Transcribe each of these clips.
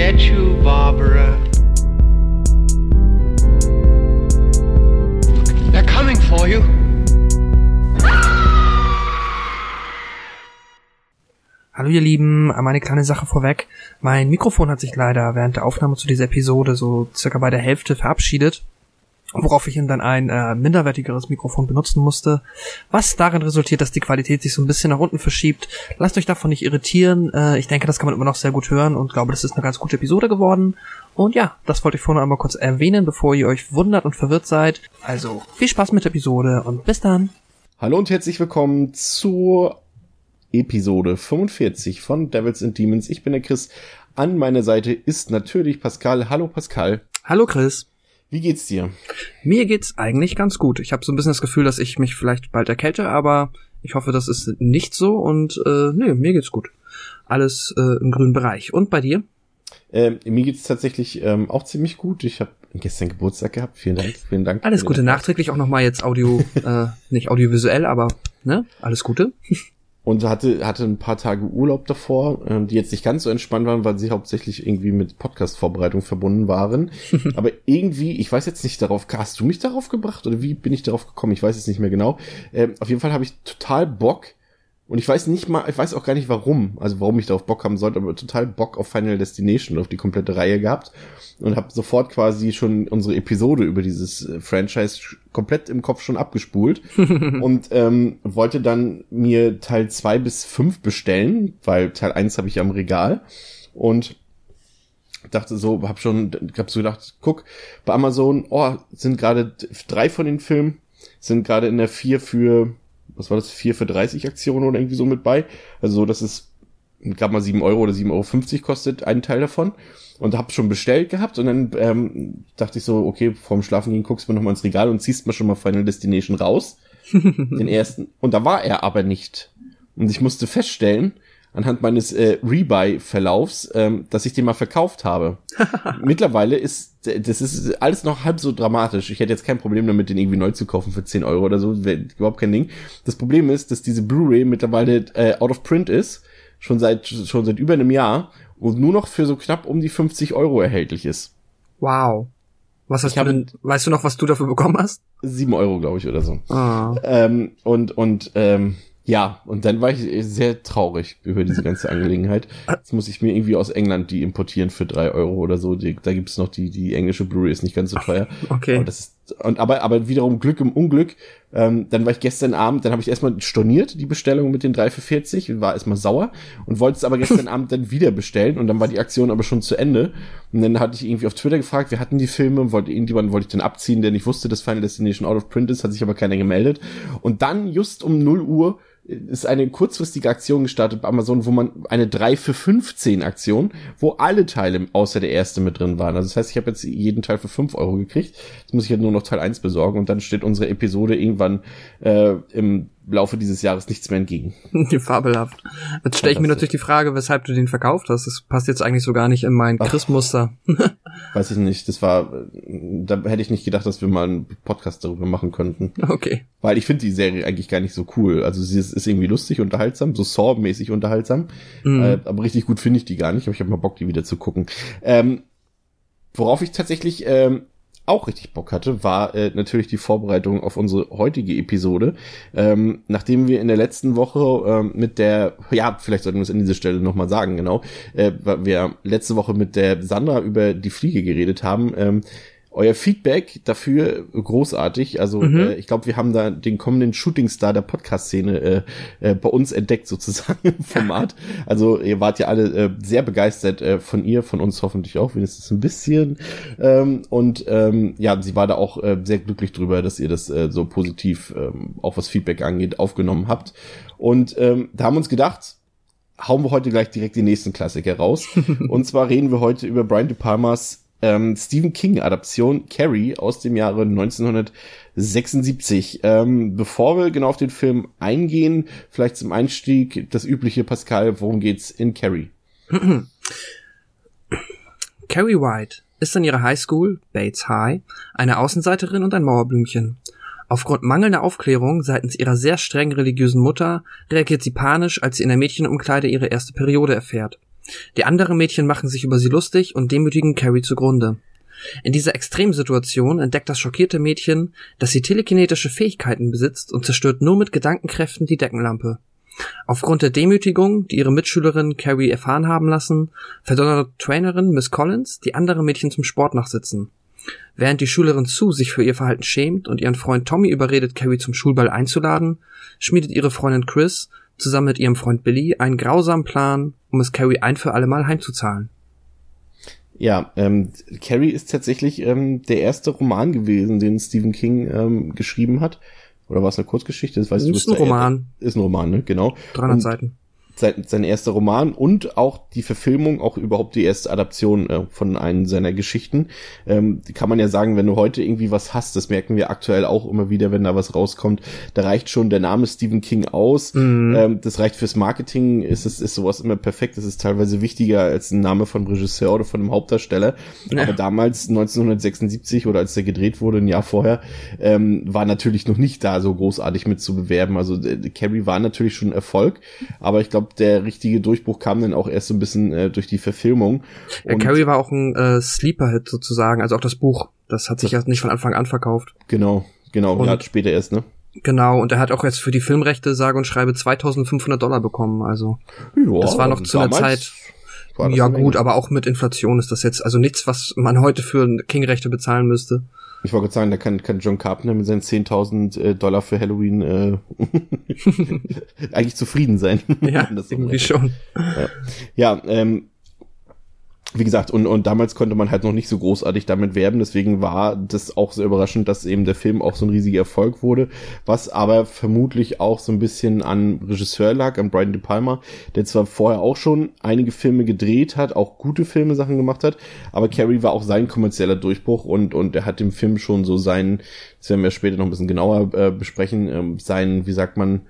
get you, Barbara. They're coming for you. Hallo ihr Lieben, mal eine kleine Sache vorweg. Mein Mikrofon hat sich leider während der Aufnahme zu dieser Episode so circa bei der Hälfte verabschiedet, worauf ich dann ein äh, minderwertigeres Mikrofon benutzen musste, was darin resultiert, dass die Qualität sich so ein bisschen nach unten verschiebt. Lasst euch davon nicht irritieren. Äh, ich denke, das kann man immer noch sehr gut hören und glaube, das ist eine ganz gute Episode geworden. Und ja, das wollte ich vorhin einmal kurz erwähnen, bevor ihr euch wundert und verwirrt seid. Also viel Spaß mit der Episode und bis dann. Hallo und herzlich willkommen zur Episode 45 von Devils and Demons. Ich bin der Chris. An meiner Seite ist natürlich Pascal. Hallo Pascal. Hallo Chris. Wie geht's dir? Mir geht's eigentlich ganz gut. Ich habe so ein bisschen das Gefühl, dass ich mich vielleicht bald erkälte, aber ich hoffe, das ist nicht so und äh, nee, mir geht's gut. Alles äh, im grünen Bereich. Und bei dir? Ähm, mir geht's tatsächlich ähm, auch ziemlich gut. Ich habe gestern Geburtstag gehabt. Vielen Dank, vielen Dank. Alles Gute nachträglich auch nochmal jetzt Audio, äh, nicht audiovisuell, aber ne, alles Gute. und hatte, hatte ein paar Tage Urlaub davor, ähm, die jetzt nicht ganz so entspannt waren, weil sie hauptsächlich irgendwie mit Podcast-Vorbereitung verbunden waren. Aber irgendwie, ich weiß jetzt nicht darauf, hast du mich darauf gebracht oder wie bin ich darauf gekommen? Ich weiß es nicht mehr genau. Ähm, auf jeden Fall habe ich total Bock, und ich weiß nicht mal, ich weiß auch gar nicht warum, also warum ich darauf Bock haben sollte, aber total Bock auf Final Destination, auf die komplette Reihe gehabt. Und habe sofort quasi schon unsere Episode über dieses äh, Franchise komplett im Kopf schon abgespult. Und ähm, wollte dann mir Teil zwei bis fünf bestellen, weil Teil eins habe ich am Regal. Und dachte so, hab schon, hab so gedacht, guck, bei Amazon, oh, sind gerade drei von den Filmen, sind gerade in der vier für was war das, 4 für 30 Aktionen oder irgendwie so mit bei. Also so, dass es gerade mal 7 Euro oder 7,50 Euro kostet, einen Teil davon. Und hab's schon bestellt gehabt und dann ähm, dachte ich so, okay, vorm Schlafen gehen guckst du mal nochmal ins Regal und ziehst mal schon mal Final Destination raus. den ersten. Und da war er aber nicht. Und ich musste feststellen, anhand meines äh, Rebuy-Verlaufs, ähm, dass ich den mal verkauft habe. Mittlerweile ist das ist alles noch halb so dramatisch. Ich hätte jetzt kein Problem damit, den irgendwie neu zu kaufen für 10 Euro oder so. Wäre überhaupt kein Ding. Das Problem ist, dass diese Blu-ray mittlerweile äh, out of print ist. Schon seit, schon seit über einem Jahr. Und nur noch für so knapp um die 50 Euro erhältlich ist. Wow. Was hast ich du denn, weißt du noch, was du dafür bekommen hast? 7 Euro, glaube ich, oder so. Ah. Ähm, und, und, ähm, ja, und dann war ich sehr traurig über diese ganze Angelegenheit. Jetzt muss ich mir irgendwie aus England die importieren für drei Euro oder so. Die, da gibt's noch die, die englische Blu-ray ist nicht ganz so teuer. Okay. Und das ist, und aber, aber wiederum Glück im Unglück. Ähm, dann war ich gestern Abend, dann habe ich erstmal storniert die Bestellung mit den drei für 40, war erstmal sauer und wollte es aber gestern Abend dann wieder bestellen und dann war die Aktion aber schon zu Ende. Und dann hatte ich irgendwie auf Twitter gefragt, wir hatten die Filme, wollte irgendjemand wollte ich dann abziehen, der nicht wusste, dass Final Destination out of print ist, hat sich aber keiner gemeldet. Und dann just um 0 Uhr ist eine kurzfristige Aktion gestartet bei Amazon, wo man eine 3 für 15 Aktion, wo alle Teile außer der erste mit drin waren. Also das heißt, ich habe jetzt jeden Teil für 5 Euro gekriegt. Jetzt muss ich halt nur noch Teil 1 besorgen und dann steht unsere Episode irgendwann äh, im Laufe dieses Jahres nichts mehr entgegen. Fabelhaft. Jetzt stelle ich mir natürlich die Frage, weshalb du den verkauft hast. Das passt jetzt eigentlich so gar nicht in mein Chris-Muster. Weiß ich nicht. Das war, da hätte ich nicht gedacht, dass wir mal einen Podcast darüber machen könnten. Okay. Weil ich finde die Serie eigentlich gar nicht so cool. Also sie ist, ist irgendwie lustig, unterhaltsam, so Saw-mäßig unterhaltsam. Mhm. Äh, aber richtig gut finde ich die gar nicht. Aber ich habe mal Bock, die wieder zu gucken. Ähm, worauf ich tatsächlich ähm, auch richtig Bock hatte, war äh, natürlich die Vorbereitung auf unsere heutige Episode. Ähm, nachdem wir in der letzten Woche ähm, mit der, ja, vielleicht sollten wir es an dieser Stelle nochmal sagen, genau, äh, wir letzte Woche mit der Sandra über die Fliege geredet haben, ähm, euer Feedback dafür großartig. Also mhm. äh, ich glaube, wir haben da den kommenden Shootingstar der Podcast-Szene äh, äh, bei uns entdeckt sozusagen im Format. Also ihr wart ja alle äh, sehr begeistert äh, von ihr, von uns hoffentlich auch, wenigstens ein bisschen. Ähm, und ähm, ja, sie war da auch äh, sehr glücklich drüber, dass ihr das äh, so positiv, ähm, auch was Feedback angeht, aufgenommen habt. Und ähm, da haben wir uns gedacht, hauen wir heute gleich direkt die nächsten Klassiker raus. und zwar reden wir heute über Brian De Palmas ähm, Stephen King-Adaption Carrie aus dem Jahre 1976. Ähm, bevor wir genau auf den Film eingehen, vielleicht zum Einstieg das übliche Pascal, worum geht's in Carrie? Carrie White ist an ihrer Highschool, Bates High, eine Außenseiterin und ein Mauerblümchen. Aufgrund mangelnder Aufklärung seitens ihrer sehr streng religiösen Mutter reagiert sie panisch, als sie in der Mädchenumkleide ihre erste Periode erfährt. Die anderen Mädchen machen sich über sie lustig und demütigen Carrie zugrunde. In dieser Extremsituation entdeckt das schockierte Mädchen, dass sie telekinetische Fähigkeiten besitzt und zerstört nur mit Gedankenkräften die Deckenlampe. Aufgrund der Demütigung, die ihre Mitschülerin Carrie erfahren haben lassen, verdonnert Trainerin Miss Collins die anderen Mädchen zum Sport nachsitzen. Während die Schülerin Sue sich für ihr Verhalten schämt und ihren Freund Tommy überredet, Carrie zum Schulball einzuladen, schmiedet ihre Freundin Chris zusammen mit ihrem Freund Billy einen grausamen Plan, um es Carrie ein für alle Mal heimzuzahlen. Ja, ähm, Carrie ist tatsächlich ähm, der erste Roman gewesen, den Stephen King ähm, geschrieben hat. Oder war es eine Kurzgeschichte? Das weißt ist du, ein Roman. Ist ein Roman, ne? Genau. 300 Und Seiten sein, sein erster Roman und auch die Verfilmung, auch überhaupt die erste Adaption äh, von einem seiner Geschichten. Ähm, kann man ja sagen, wenn du heute irgendwie was hast, das merken wir aktuell auch immer wieder, wenn da was rauskommt, da reicht schon der Name Stephen King aus. Mhm. Ähm, das reicht fürs Marketing, ist es ist sowas immer perfekt. Das ist teilweise wichtiger als ein Name von Regisseur oder von einem Hauptdarsteller. Ja. Aber damals 1976 oder als der gedreht wurde, ein Jahr vorher, ähm, war natürlich noch nicht da so großartig mit zu bewerben. Also äh, Carrie war natürlich schon Erfolg, aber ich glaube der richtige Durchbruch kam dann auch erst so ein bisschen äh, durch die Verfilmung. Ja, Carrie war auch ein äh, Sleeper-Hit sozusagen, also auch das Buch. Das hat sich ja nicht von Anfang an verkauft. Genau, genau, und, ja, später erst, ne? Genau, und er hat auch jetzt für die Filmrechte sage und schreibe 2500 Dollar bekommen, also ja, das war noch zu einer Zeit. Ja gut, aber auch mit Inflation ist das jetzt also nichts, was man heute für King-Rechte bezahlen müsste. Ich wollte gerade sagen, da kann, kann John Carpenter mit seinen 10.000 äh, Dollar für Halloween äh, eigentlich zufrieden sein. Ja, das irgendwie schon. Ja, ja ähm, wie gesagt, und, und damals konnte man halt noch nicht so großartig damit werben, deswegen war das auch sehr überraschend, dass eben der Film auch so ein riesiger Erfolg wurde, was aber vermutlich auch so ein bisschen an Regisseur lag, an Brian De Palma, der zwar vorher auch schon einige Filme gedreht hat, auch gute Filme Sachen gemacht hat, aber Carrie war auch sein kommerzieller Durchbruch und, und er hat dem Film schon so seinen, das werden wir später noch ein bisschen genauer äh, besprechen, ähm, seinen, wie sagt man,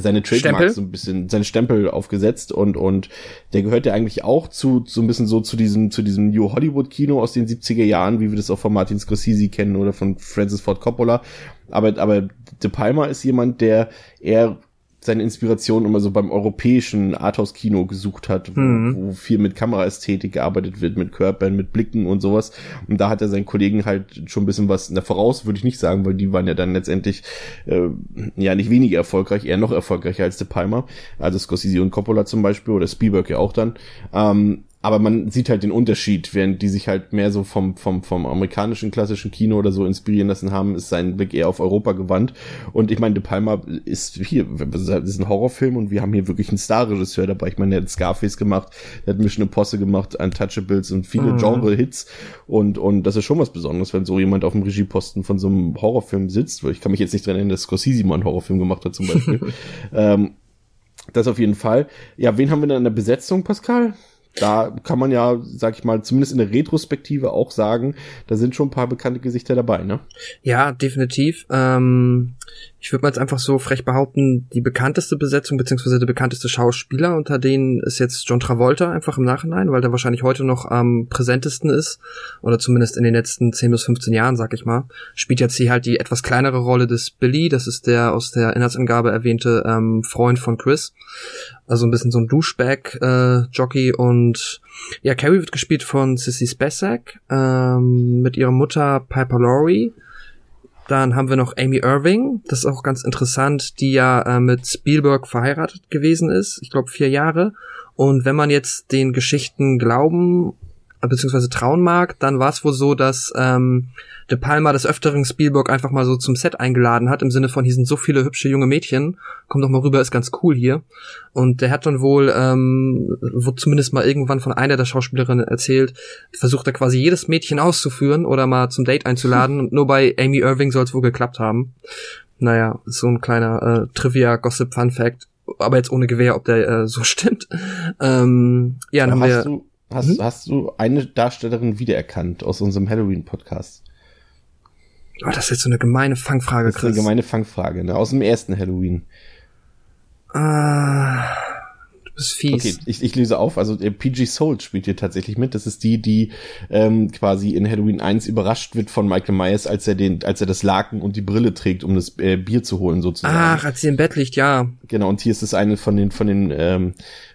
seine Trademark so ein bisschen, seine Stempel aufgesetzt und, und der gehört ja eigentlich auch zu, so ein bisschen so zu diesem, zu diesem New Hollywood Kino aus den 70er Jahren, wie wir das auch von Martin Scorsese kennen oder von Francis Ford Coppola. Aber, aber De Palma ist jemand, der eher seine Inspiration immer so beim europäischen Arthouse-Kino gesucht hat, wo, mhm. wo, viel mit Kameraästhetik gearbeitet wird, mit Körpern, mit Blicken und sowas. Und da hat er seinen Kollegen halt schon ein bisschen was der Voraus, würde ich nicht sagen, weil die waren ja dann letztendlich äh, ja nicht weniger erfolgreich, eher noch erfolgreicher als De Palma. Also Scorsese und Coppola zum Beispiel oder Spielberg ja auch dann. Ähm, aber man sieht halt den Unterschied, während die sich halt mehr so vom, vom, vom amerikanischen klassischen Kino oder so inspirieren lassen haben, ist sein Blick eher auf Europa gewandt. Und ich meine, De Palma ist hier, das ist ein Horrorfilm und wir haben hier wirklich einen Starregisseur dabei. Ich meine, der hat Scarface gemacht, der hat Mission Impossible gemacht, Untouchables und viele mhm. Genre-Hits. Und, und das ist schon was Besonderes, wenn so jemand auf dem Regieposten von so einem Horrorfilm sitzt. Weil ich kann mich jetzt nicht dran erinnern, dass Scorsese mal einen Horrorfilm gemacht hat zum Beispiel. ähm, das auf jeden Fall. Ja, wen haben wir denn in der Besetzung, Pascal? Da kann man ja, sag ich mal, zumindest in der Retrospektive auch sagen, da sind schon ein paar bekannte Gesichter dabei, ne? Ja, definitiv. Ähm, ich würde mal jetzt einfach so frech behaupten, die bekannteste Besetzung beziehungsweise der bekannteste Schauspieler unter denen ist jetzt John Travolta einfach im Nachhinein, weil der wahrscheinlich heute noch am präsentesten ist oder zumindest in den letzten 10 bis 15 Jahren, sag ich mal. Spielt jetzt hier halt die etwas kleinere Rolle des Billy, das ist der aus der Inhaltsangabe erwähnte ähm, Freund von Chris. Also ein bisschen so ein Douchebag-Jockey äh, und ja, Carrie wird gespielt von Sissy Spacek ähm, mit ihrer Mutter Piper Laurie dann haben wir noch Amy Irving, das ist auch ganz interessant, die ja äh, mit Spielberg verheiratet gewesen ist, ich glaube vier Jahre. Und wenn man jetzt den Geschichten glauben beziehungsweise trauen mag, dann war es wohl so, dass ähm, De Palma des Öfteren Spielberg einfach mal so zum Set eingeladen hat, im Sinne von, hier sind so viele hübsche junge Mädchen, komm doch mal rüber, ist ganz cool hier. Und der hat dann wohl, ähm, wurde zumindest mal irgendwann von einer der Schauspielerinnen erzählt, versucht er quasi jedes Mädchen auszuführen oder mal zum Date einzuladen und nur bei Amy Irving soll es wohl geklappt haben. Naja, so ein kleiner äh, Trivia-Gossip-Fun-Fact, aber jetzt ohne Gewehr, ob der äh, so stimmt. Ähm, ja, dann haben wir... Du Hast, hm? hast du eine Darstellerin wiedererkannt aus unserem Halloween-Podcast? Oh, das ist jetzt so eine gemeine Fangfrage, Chris. Das ist eine gemeine Fangfrage, ne? Aus dem ersten Halloween. Ah, du bist ist fies. Okay, ich, ich lese auf. Also PG Soul spielt hier tatsächlich mit. Das ist die, die ähm, quasi in Halloween 1 überrascht wird von Michael Myers, als er den, als er das Laken und die Brille trägt, um das äh, Bier zu holen sozusagen. Ach, als sie im Bett liegt, ja. Genau. Und hier ist es eine von den von den ähm,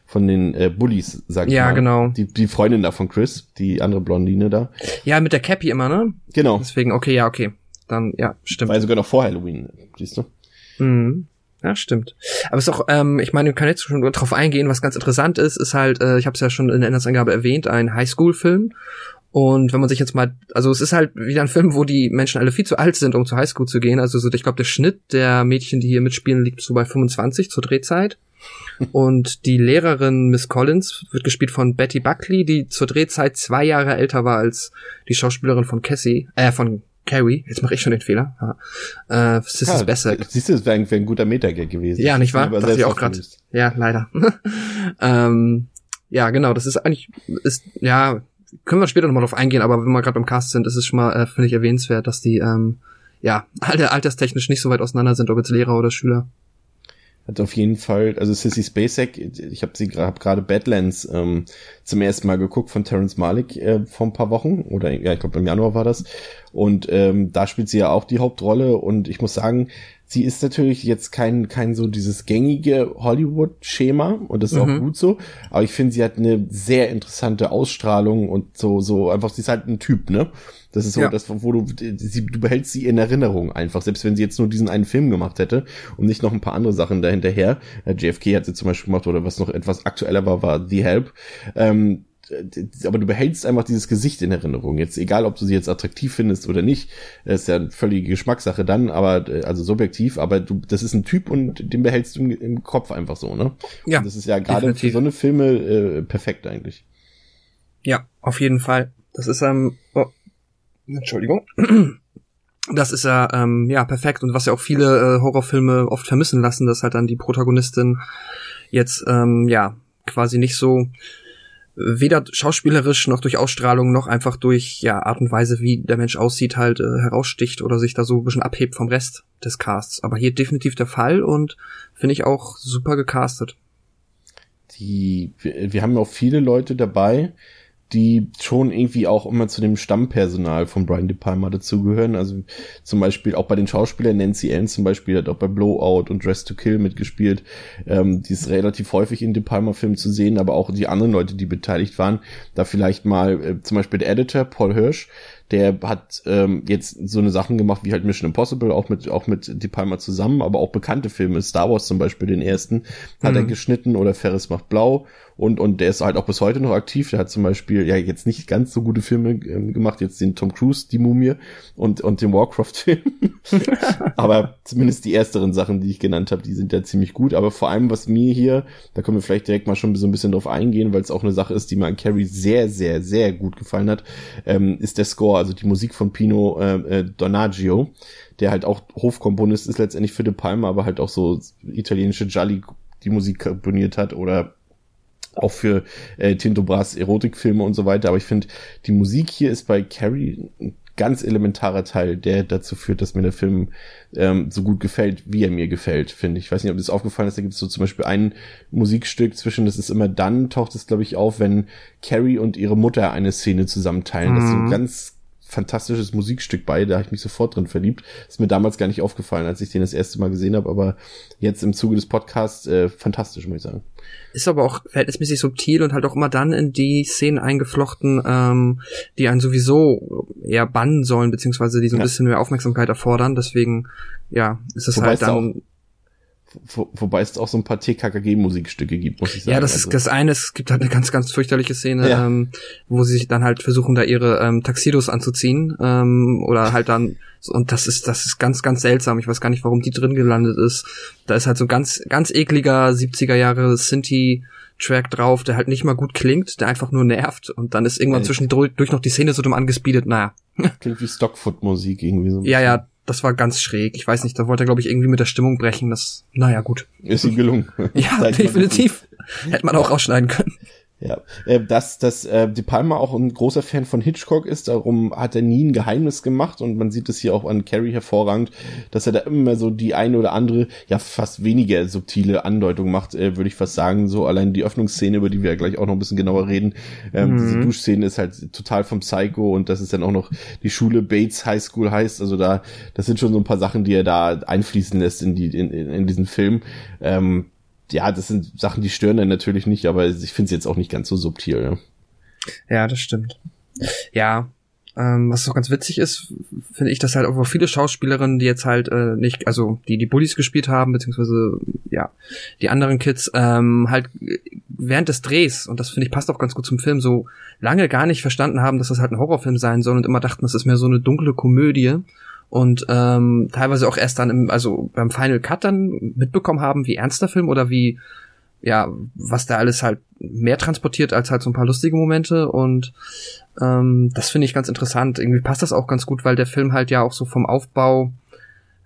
von den äh, Bullies, sag ich Ja, mal. genau. Die, die Freundin da von Chris, die andere Blondine da. Ja, mit der Cappy immer, ne? Genau. Deswegen, okay, ja, okay. Dann, ja, stimmt. Ja sogar noch vor Halloween, siehst du? Mhm. Ja, stimmt. Aber es ist auch, ähm, ich meine, wir können jetzt schon drauf eingehen, was ganz interessant ist, ist halt, äh, ich habe es ja schon in der Inhaltsangabe erwähnt, ein Highschool-Film. Und wenn man sich jetzt mal, also es ist halt wieder ein Film, wo die Menschen alle viel zu alt sind, um zur Highschool zu gehen. Also so, ich glaube, der Schnitt der Mädchen, die hier mitspielen, liegt so bei 25 zur Drehzeit. Und die Lehrerin Miss Collins wird gespielt von Betty Buckley, die zur Drehzeit zwei Jahre älter war als die Schauspielerin von Cassie, äh, von Carrie. Jetzt mache ich schon den Fehler. Ja. Äh, Sissy Ja, Spacek. Siehst du, das wäre ein, wär ein guter Metagag gewesen. Ja, nicht wahr? Aber Dachte ich auch gerade. Ja, leider. ähm, ja, genau, das ist eigentlich, ist, ja, können wir später nochmal drauf eingehen, aber wenn wir gerade beim Cast sind, ist es schon mal, äh, finde ich, erwähnenswert, dass die, ähm, ja, alle alterstechnisch nicht so weit auseinander sind, ob jetzt Lehrer oder Schüler. Hat auf jeden Fall, also Sissy Spacek, ich habe sie hab gerade Badlands ähm, zum ersten Mal geguckt von Terrence Malick äh, vor ein paar Wochen oder ja, ich glaube im Januar war das. Und ähm, da spielt sie ja auch die Hauptrolle. Und ich muss sagen, sie ist natürlich jetzt kein kein so dieses gängige Hollywood-Schema und das ist Mhm. auch gut so, aber ich finde, sie hat eine sehr interessante Ausstrahlung und so so einfach, sie ist halt ein Typ, ne? Das ist so, Ja. das, wo du, sie, du behältst sie in Erinnerung einfach, selbst wenn sie jetzt nur diesen einen Film gemacht hätte und nicht noch ein paar andere Sachen dahinterher. Äh, JFK hat sie zum Beispiel gemacht oder was noch etwas aktueller war, war The Help. Ähm, aber du behältst einfach dieses Gesicht in Erinnerung. Jetzt egal, ob du sie jetzt attraktiv findest oder nicht, das ist ja eine völlige Geschmackssache dann, aber äh, also subjektiv, aber du, das ist ein Typ und den behältst du im, im Kopf einfach so, ne? Ja, Und das ist ja gerade für so eine Filme äh, perfekt eigentlich. Ja, auf jeden Fall. Das ist, ähm, oh, Entschuldigung. Das ist ja, ähm, ja, perfekt. Und was ja auch viele äh, Horrorfilme oft vermissen lassen, dass halt dann die Protagonistin jetzt, ähm, ja, quasi nicht so weder schauspielerisch noch durch Ausstrahlung noch einfach durch ja Art und Weise, wie der Mensch aussieht, halt äh, heraussticht oder sich da so ein bisschen abhebt vom Rest des Casts. Aber hier definitiv der Fall und finde ich auch super gecastet. die, wir, haben auch viele Leute dabei, die schon irgendwie auch immer zu dem Stammpersonal von Brian De Palma dazugehören. Also zum Beispiel auch bei den Schauspielern Nancy Ann zum Beispiel hat auch bei Blowout und Dress to Kill mitgespielt. Ähm, die ist relativ häufig in De Palma Filmen zu sehen, aber auch die anderen Leute, die beteiligt waren. Da vielleicht mal äh, zum Beispiel der Editor Paul Hirsch, der hat ähm, jetzt so eine Sachen gemacht wie halt Mission Impossible, auch mit auch mit De Palma zusammen, aber auch bekannte Filme, Star Wars zum Beispiel, den ersten, hat er Mhm. geschnitten oder Ferris macht blau und und der ist halt auch bis heute noch aktiv. Der hat zum Beispiel ja jetzt nicht ganz so gute Filme ähm, gemacht, jetzt den Tom Cruise, die Mumie und und den Warcraft-Film, aber zumindest die ersteren Sachen, die ich genannt habe, die sind ja ziemlich gut. Aber vor allem was mir hier, da können wir vielleicht direkt mal schon so ein bisschen drauf eingehen, weil es auch eine Sache ist, die mir an Carrie sehr sehr sehr gut gefallen hat, ähm, ist der Score, also die Musik von Pino äh, äh, Donaggio, der halt auch Hofkomponist ist letztendlich für De Palma, aber halt auch so italienische Jolly die Musik komponiert hat oder auch für äh, Tinto Brass Erotikfilme und so weiter. Aber ich finde, die Musik hier ist bei Carrie ein ganz elementarer Teil, der dazu führt, dass mir der Film ähm, so gut gefällt, wie er mir gefällt, finde ich. Ich weiß nicht, ob das aufgefallen ist, da gibt es so zum Beispiel ein Musikstück zwischen, das ist immer dann, taucht es, glaube ich, auf, wenn Carrie und ihre Mutter eine Szene zusammenteilen. Das ist so ein Mhm. ganz fantastisches Musikstück bei, da habe ich mich sofort drin verliebt. Ist mir damals gar nicht aufgefallen, als ich den das erste Mal gesehen habe, aber jetzt im Zuge des Podcasts äh, fantastisch, muss ich sagen. ist aber auch verhältnismäßig subtil und halt auch immer dann in die Szenen eingeflochten, ähm, die einen sowieso eher bannen sollen, beziehungsweise die so ein Ja. bisschen mehr Aufmerksamkeit erfordern. Deswegen, ja, ist es Wobei halt dann. Wo, wobei es auch so ein paar TKKG-Musikstücke gibt, muss ich sagen. Ja, das Also, ist das eine. Es gibt halt eine ganz, ganz fürchterliche Szene, Ja. ähm, wo sie sich dann halt versuchen, da ihre ähm, Taxidos anzuziehen ähm, oder halt dann und das ist das ist ganz, ganz seltsam. Ich weiß gar nicht, warum die drin gelandet ist. Da ist halt so ein ganz, ganz ekliger 70er Jahre Sinti Track drauf, der halt nicht mal gut klingt, der einfach nur nervt und dann ist irgendwann zwischendurch durch noch die Szene so dumm angespeedet. Naja, Klingt wie Stockfoot-Musik irgendwie so. ein ja, ja, das war ganz schräg. Ich weiß nicht, da wollte er glaube ich irgendwie mit der Stimmung brechen. Das, naja, gut. Ist ihm gelungen. Ja, definitiv. Hätte man auch rausschneiden können. Ja, äh, dass, dass äh, De Palma auch ein großer Fan von Hitchcock ist, darum hat er nie ein Geheimnis gemacht und man sieht es hier auch an Carrie hervorragend, dass er da immer so die eine oder andere, ja fast weniger subtile Andeutung macht, äh, würde ich fast sagen. So allein die Öffnungsszene, über die wir ja gleich auch noch ein bisschen genauer reden, ähm, mhm. diese Duschszene ist halt total vom Psycho und das ist dann auch noch die Schule Bates High School heißt, also da, das sind schon so ein paar Sachen, die er da einfließen lässt in die in, in, in diesen Film. Ähm, ja, das sind Sachen, die stören dann natürlich nicht, aber ich finde es jetzt auch nicht ganz so subtil. Ja, ja das stimmt. Ja, ähm, was so ganz witzig ist, finde ich, dass halt auch viele Schauspielerinnen, die jetzt halt äh, nicht, also die die Bullies gespielt haben, beziehungsweise ja, die anderen Kids, ähm, halt während des Drehs, und das finde ich passt auch ganz gut zum Film, so lange gar nicht verstanden haben, dass das halt ein Horrorfilm sein soll und immer dachten, das ist mehr so eine dunkle Komödie und ähm, teilweise auch erst dann im, also beim Final Cut dann mitbekommen haben, wie ernst der Film oder wie, ja, was da alles halt mehr transportiert als halt so ein paar lustige Momente und ähm, das finde ich ganz interessant. Irgendwie passt das auch ganz gut, weil der Film halt ja auch so vom Aufbau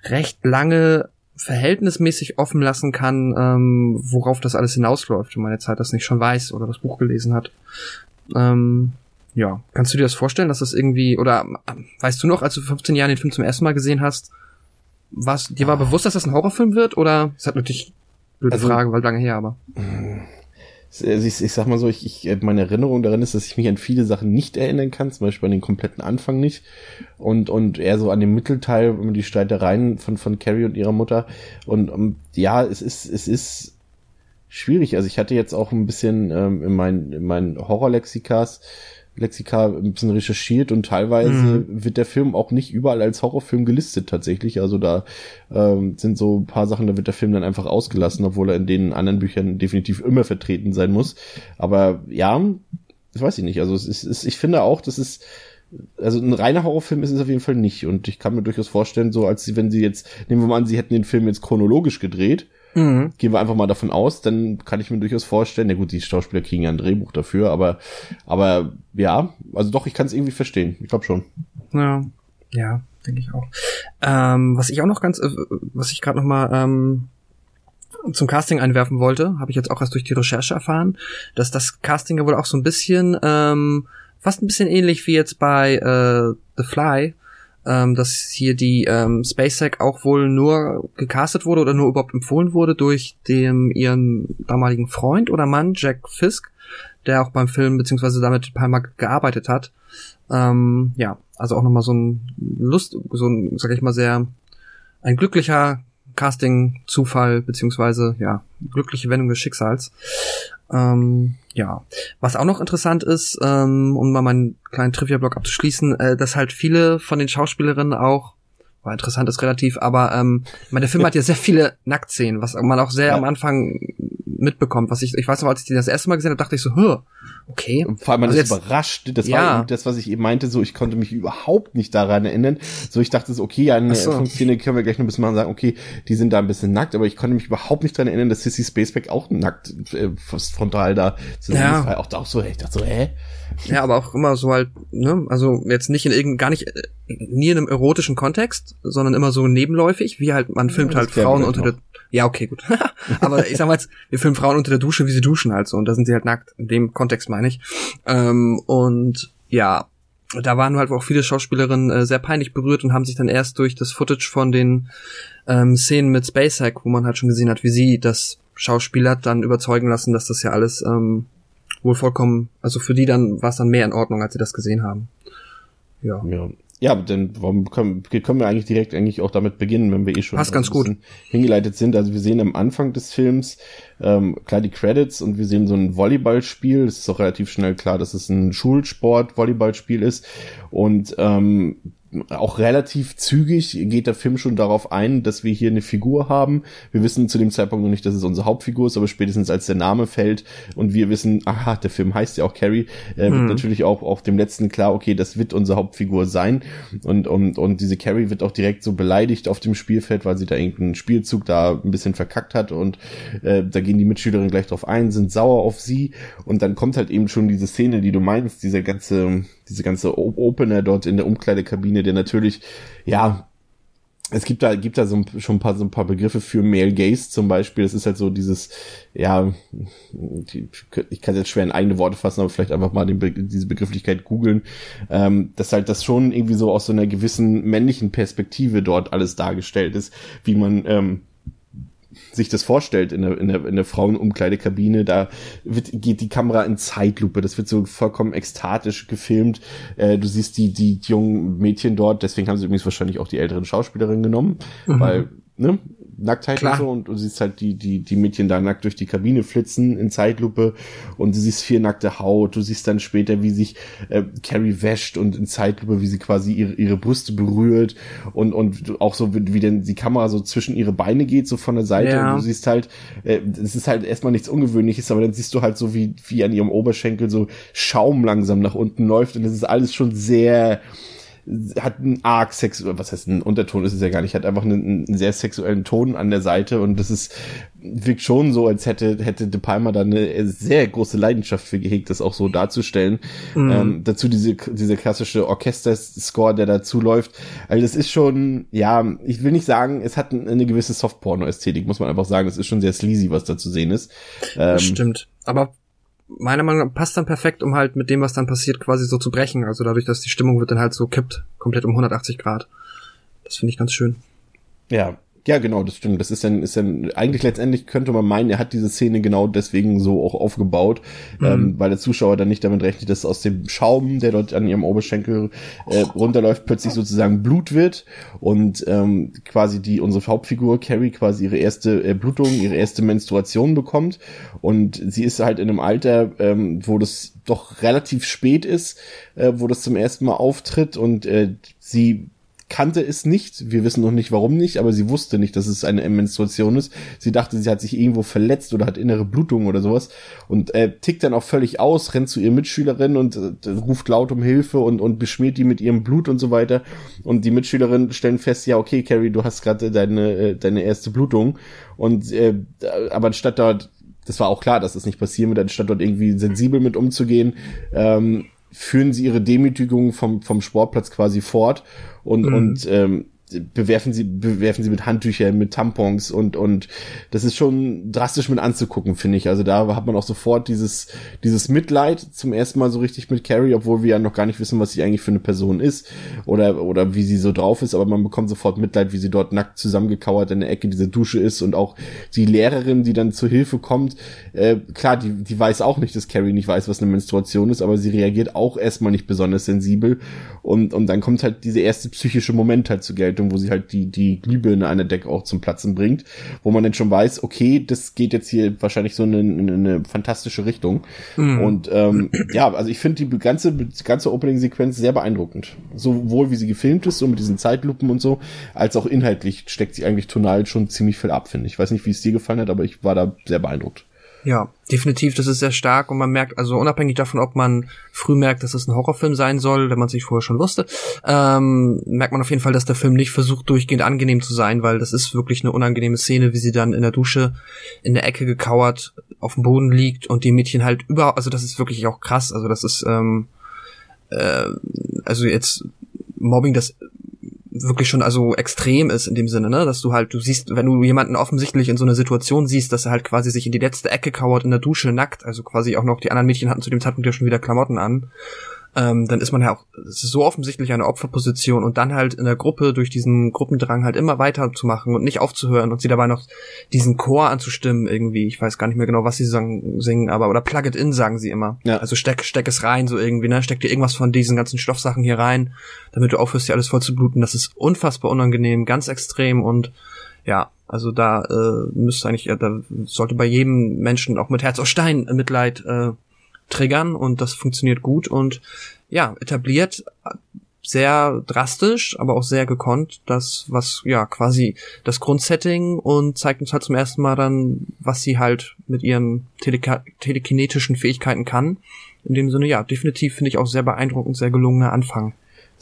recht lange verhältnismäßig offen lassen kann, ähm, worauf das alles hinausläuft, wenn man jetzt halt das nicht schon weiß oder das Buch gelesen hat. Ähm, ja, kannst du dir das vorstellen, dass das irgendwie, oder weißt du noch, als du 15 Jahren den Film zum ersten Mal gesehen hast, was, dir war ah. bewusst, dass das ein Horrorfilm wird, oder? Das hat natürlich blöde also, Frage, weil lange her, aber. Also ich, ich sag mal so, ich, ich, meine Erinnerung darin ist, dass ich mich an viele Sachen nicht erinnern kann, zum Beispiel an den kompletten Anfang nicht. Und, und eher so an den Mittelteil, die Streitereien von, von Carrie und ihrer Mutter. Und um, ja, es ist, es ist schwierig. Also ich hatte jetzt auch ein bisschen ähm, in meinen, in meinen Horrorlexikas Lexika ein bisschen recherchiert und teilweise mhm. wird der Film auch nicht überall als Horrorfilm gelistet tatsächlich. Also da ähm, sind so ein paar Sachen, da wird der Film dann einfach ausgelassen, obwohl er in den anderen Büchern definitiv immer vertreten sein muss. Aber ja, das weiß ich nicht. Also es ist, es, ich finde auch, dass es also ein reiner Horrorfilm ist es auf jeden Fall nicht. Und ich kann mir durchaus vorstellen, so als wenn sie jetzt, nehmen wir mal an, sie hätten den Film jetzt chronologisch gedreht Mhm. Gehen wir einfach mal davon aus, dann kann ich mir durchaus vorstellen, na gut, die Schauspieler kriegen ja ein Drehbuch dafür, aber, aber ja, also doch, ich kann es irgendwie verstehen. Ich glaube schon. Ja, ja, denke ich auch. Ähm, was ich auch noch ganz, äh, was ich gerade noch mal ähm, zum Casting einwerfen wollte, habe ich jetzt auch erst durch die Recherche erfahren, dass das Casting ja wohl auch so ein bisschen, ähm, fast ein bisschen ähnlich wie jetzt bei äh, The Fly, ähm, dass hier die ähm, SpaceX auch wohl nur gecastet wurde oder nur überhaupt empfohlen wurde durch dem ihren damaligen Freund oder Mann Jack Fisk, der auch beim Film beziehungsweise damit ein paar Mal gearbeitet hat. Ähm, ja, also auch nochmal so ein Lust, so ein, sag ich mal, sehr ein glücklicher Casting-Zufall, beziehungsweise ja, glückliche Wendung des Schicksals. Ähm, ja, was auch noch interessant ist, ähm, um mal meinen kleinen Trivia-Blog abzuschließen, äh, dass halt viele von den Schauspielerinnen auch, war interessant ist relativ, aber ähm, ich meine, der Film hat ja sehr viele Nacktszenen, was man auch sehr ja. am Anfang mitbekommt. Was ich, ich weiß noch, als ich den das erste Mal gesehen habe, dachte ich so, Hö, okay. Und vor allem man also ist jetzt, überrascht. Das ja. war eben das, was ich eben meinte, so ich konnte mich überhaupt nicht daran erinnern. So ich dachte so, okay, eine so. Szene können wir gleich noch ein bisschen mal sagen, okay, die sind da ein bisschen nackt, aber ich konnte mich überhaupt nicht daran erinnern, dass Sissy Spaceback auch nackt äh, frontal da zu sehen ja. ist. War auch, auch so, ich dachte so, hä? Ja, aber auch immer so halt, ne, also jetzt nicht in irgendeinem, gar nicht, äh, nie in einem erotischen Kontext, sondern immer so nebenläufig, wie halt, man filmt ja, halt Frauen unter der, ja, okay, gut. aber ich sag mal jetzt, wir filmen Frauen unter der Dusche, wie sie duschen halt so, und da sind sie halt nackt, in dem Kontext meine ich. Ähm, und ja, da waren halt auch viele Schauspielerinnen äh, sehr peinlich berührt und haben sich dann erst durch das Footage von den ähm, Szenen mit SpaceX, wo man halt schon gesehen hat, wie sie das Schauspieler dann überzeugen lassen, dass das ja alles ähm, wohl vollkommen, also für die dann war es dann mehr in Ordnung, als sie das gesehen haben. Ja. Ja, ja dann warum können, können wir eigentlich direkt eigentlich auch damit beginnen, wenn wir eh schon Passt ganz gut. hingeleitet sind. Also wir sehen am Anfang des Films ähm, klar die Credits und wir sehen so ein Volleyballspiel. Es ist auch relativ schnell klar, dass es ein Schulsport-Volleyballspiel ist. Und ähm, auch relativ zügig geht der Film schon darauf ein, dass wir hier eine Figur haben. Wir wissen zu dem Zeitpunkt noch nicht, dass es unsere Hauptfigur ist, aber spätestens als der Name fällt und wir wissen, aha, der Film heißt ja auch Carrie, äh, wird mhm. natürlich auch auf dem letzten klar, okay, das wird unsere Hauptfigur sein. Und, und, und diese Carrie wird auch direkt so beleidigt auf dem Spielfeld, weil sie da irgendeinen Spielzug da ein bisschen verkackt hat und äh, da gehen die Mitschülerinnen gleich drauf ein, sind sauer auf sie und dann kommt halt eben schon diese Szene, die du meinst, dieser ganze diese ganze Opener dort in der Umkleidekabine, der natürlich, ja, es gibt da, gibt da so ein, schon ein paar, so ein paar Begriffe für Male Gaze zum Beispiel. Es ist halt so dieses, ja, ich kann jetzt schwer in eigene Worte fassen, aber vielleicht einfach mal den diese Begrifflichkeit googeln, ähm, dass halt das schon irgendwie so aus so einer gewissen männlichen Perspektive dort alles dargestellt ist, wie man, ähm, sich das vorstellt in der, in der, in der Frauenumkleidekabine, da wird, geht die Kamera in Zeitlupe, das wird so vollkommen ekstatisch gefilmt. Äh, du siehst die, die jungen Mädchen dort, deswegen haben sie übrigens wahrscheinlich auch die älteren Schauspielerinnen genommen, mhm. weil, ne, Nacktheit Klar. und so und du siehst halt die, die, die Mädchen da nackt durch die Kabine flitzen in Zeitlupe und du siehst vier nackte Haut, du siehst dann später, wie sich äh, Carrie wäscht und in Zeitlupe, wie sie quasi ihre, ihre Brüste berührt und, und auch so, wie, wie denn die Kamera so zwischen ihre Beine geht, so von der Seite ja. und du siehst halt, äh, es ist halt erstmal nichts Ungewöhnliches, aber dann siehst du halt so, wie, wie an ihrem Oberschenkel so Schaum langsam nach unten läuft und das ist alles schon sehr, hat einen arg sexuell, was heißt ein Unterton ist es ja gar nicht, hat einfach einen, einen, sehr sexuellen Ton an der Seite und das ist, wirkt schon so, als hätte, hätte De Palma da eine sehr große Leidenschaft für gehegt, das auch so darzustellen. Mhm. Ähm, dazu diese, diese klassische Orchesterscore, der dazu läuft. Also das ist schon, ja, ich will nicht sagen, es hat eine gewisse Softporno-Ästhetik, muss man einfach sagen. Es ist schon sehr sleazy, was da zu sehen ist. Ähm, stimmt. Aber meiner Meinung nach passt dann perfekt, um halt mit dem, was dann passiert, quasi so zu brechen. Also dadurch, dass die Stimmung wird dann halt so kippt, komplett um 180 Grad. Das finde ich ganz schön. Ja, ja, genau, das stimmt. Das ist dann, ist dann, eigentlich letztendlich könnte man meinen, er hat diese Szene genau deswegen so auch aufgebaut, mhm. ähm, weil der Zuschauer dann nicht damit rechnet, dass aus dem Schaum, der dort an ihrem Oberschenkel äh, runterläuft, plötzlich sozusagen Blut wird und ähm, quasi die, unsere Hauptfigur Carrie quasi ihre erste äh, Blutung, ihre erste Menstruation bekommt und sie ist halt in einem Alter, ähm, wo das doch relativ spät ist, äh, wo das zum ersten Mal auftritt und äh, sie kannte es nicht. Wir wissen noch nicht, warum nicht, aber sie wusste nicht, dass es eine Menstruation ist. Sie dachte, sie hat sich irgendwo verletzt oder hat innere Blutung oder sowas und äh, tickt dann auch völlig aus, rennt zu ihren Mitschülerin und äh, ruft laut um Hilfe und, und beschmiert die mit ihrem Blut und so weiter. Und die Mitschülerinnen stellen fest, ja, okay, Carrie, du hast gerade deine, äh, deine erste Blutung. Und äh, aber anstatt dort das war auch klar, dass das nicht passieren wird, anstatt dort irgendwie sensibel mit umzugehen, ähm, führen sie ihre Demütigung vom, vom Sportplatz quasi fort und, mhm. und ähm, bewerfen sie, bewerfen sie mit Handtüchern, mit Tampons und, und das ist schon drastisch mit anzugucken, finde ich. Also da hat man auch sofort dieses, dieses Mitleid zum ersten Mal so richtig mit Carrie, obwohl wir ja noch gar nicht wissen, was sie eigentlich für eine Person ist oder, oder wie sie so drauf ist, aber man bekommt sofort Mitleid, wie sie dort nackt zusammengekauert in der Ecke dieser Dusche ist und auch die Lehrerin, die dann zur Hilfe kommt, äh, klar, die, die weiß auch nicht, dass Carrie nicht weiß, was eine Menstruation ist, aber sie reagiert auch erstmal nicht besonders sensibel. Und, und dann kommt halt dieser erste psychische Moment halt zur Geltung Richtung, wo sie halt die, die Glühbirne an der Deck auch zum Platzen bringt, wo man dann schon weiß, okay, das geht jetzt hier wahrscheinlich so in eine, eine fantastische Richtung. Mhm. Und ähm, ja, also ich finde die ganze, die ganze Opening-Sequenz sehr beeindruckend. Sowohl wie sie gefilmt ist, so mit diesen Zeitlupen und so, als auch inhaltlich steckt sie eigentlich tonal schon ziemlich viel ab, finde ich. Ich weiß nicht, wie es dir gefallen hat, aber ich war da sehr beeindruckt. Ja, definitiv, das ist sehr stark und man merkt, also unabhängig davon, ob man früh merkt, dass es ein Horrorfilm sein soll, wenn man sich vorher schon wusste, ähm, merkt man auf jeden Fall, dass der Film nicht versucht, durchgehend angenehm zu sein, weil das ist wirklich eine unangenehme Szene, wie sie dann in der Dusche in der Ecke gekauert auf dem Boden liegt und die Mädchen halt überhaupt, also das ist wirklich auch krass, also das ist, ähm, äh, also jetzt Mobbing, das wirklich schon also extrem ist in dem Sinne, ne, dass du halt, du siehst, wenn du jemanden offensichtlich in so einer Situation siehst, dass er halt quasi sich in die letzte Ecke kauert in der Dusche nackt, also quasi auch noch die anderen Mädchen hatten zu dem Zeitpunkt ja schon wieder Klamotten an ähm, dann ist man ja auch, es ist so offensichtlich eine Opferposition und dann halt in der Gruppe durch diesen Gruppendrang halt immer weiterzumachen und nicht aufzuhören und sie dabei noch diesen Chor anzustimmen irgendwie. Ich weiß gar nicht mehr genau, was sie sagen, singen, aber oder plug it in sagen sie immer. Ja. Also steck, steck es rein so irgendwie, ne? Steck dir irgendwas von diesen ganzen Stoffsachen hier rein, damit du aufhörst, dir alles voll zu bluten. Das ist unfassbar unangenehm, ganz extrem und ja, also da äh, müsste eigentlich, ja, da sollte bei jedem Menschen auch mit Herz aus Stein Mitleid äh, triggern und das funktioniert gut und ja, etabliert sehr drastisch, aber auch sehr gekonnt, das, was, ja, quasi das Grundsetting und zeigt uns halt zum ersten Mal dann, was sie halt mit ihren Teleka telekinetischen Fähigkeiten kann. In dem Sinne, ja, definitiv finde ich auch sehr beeindruckend, sehr gelungener Anfang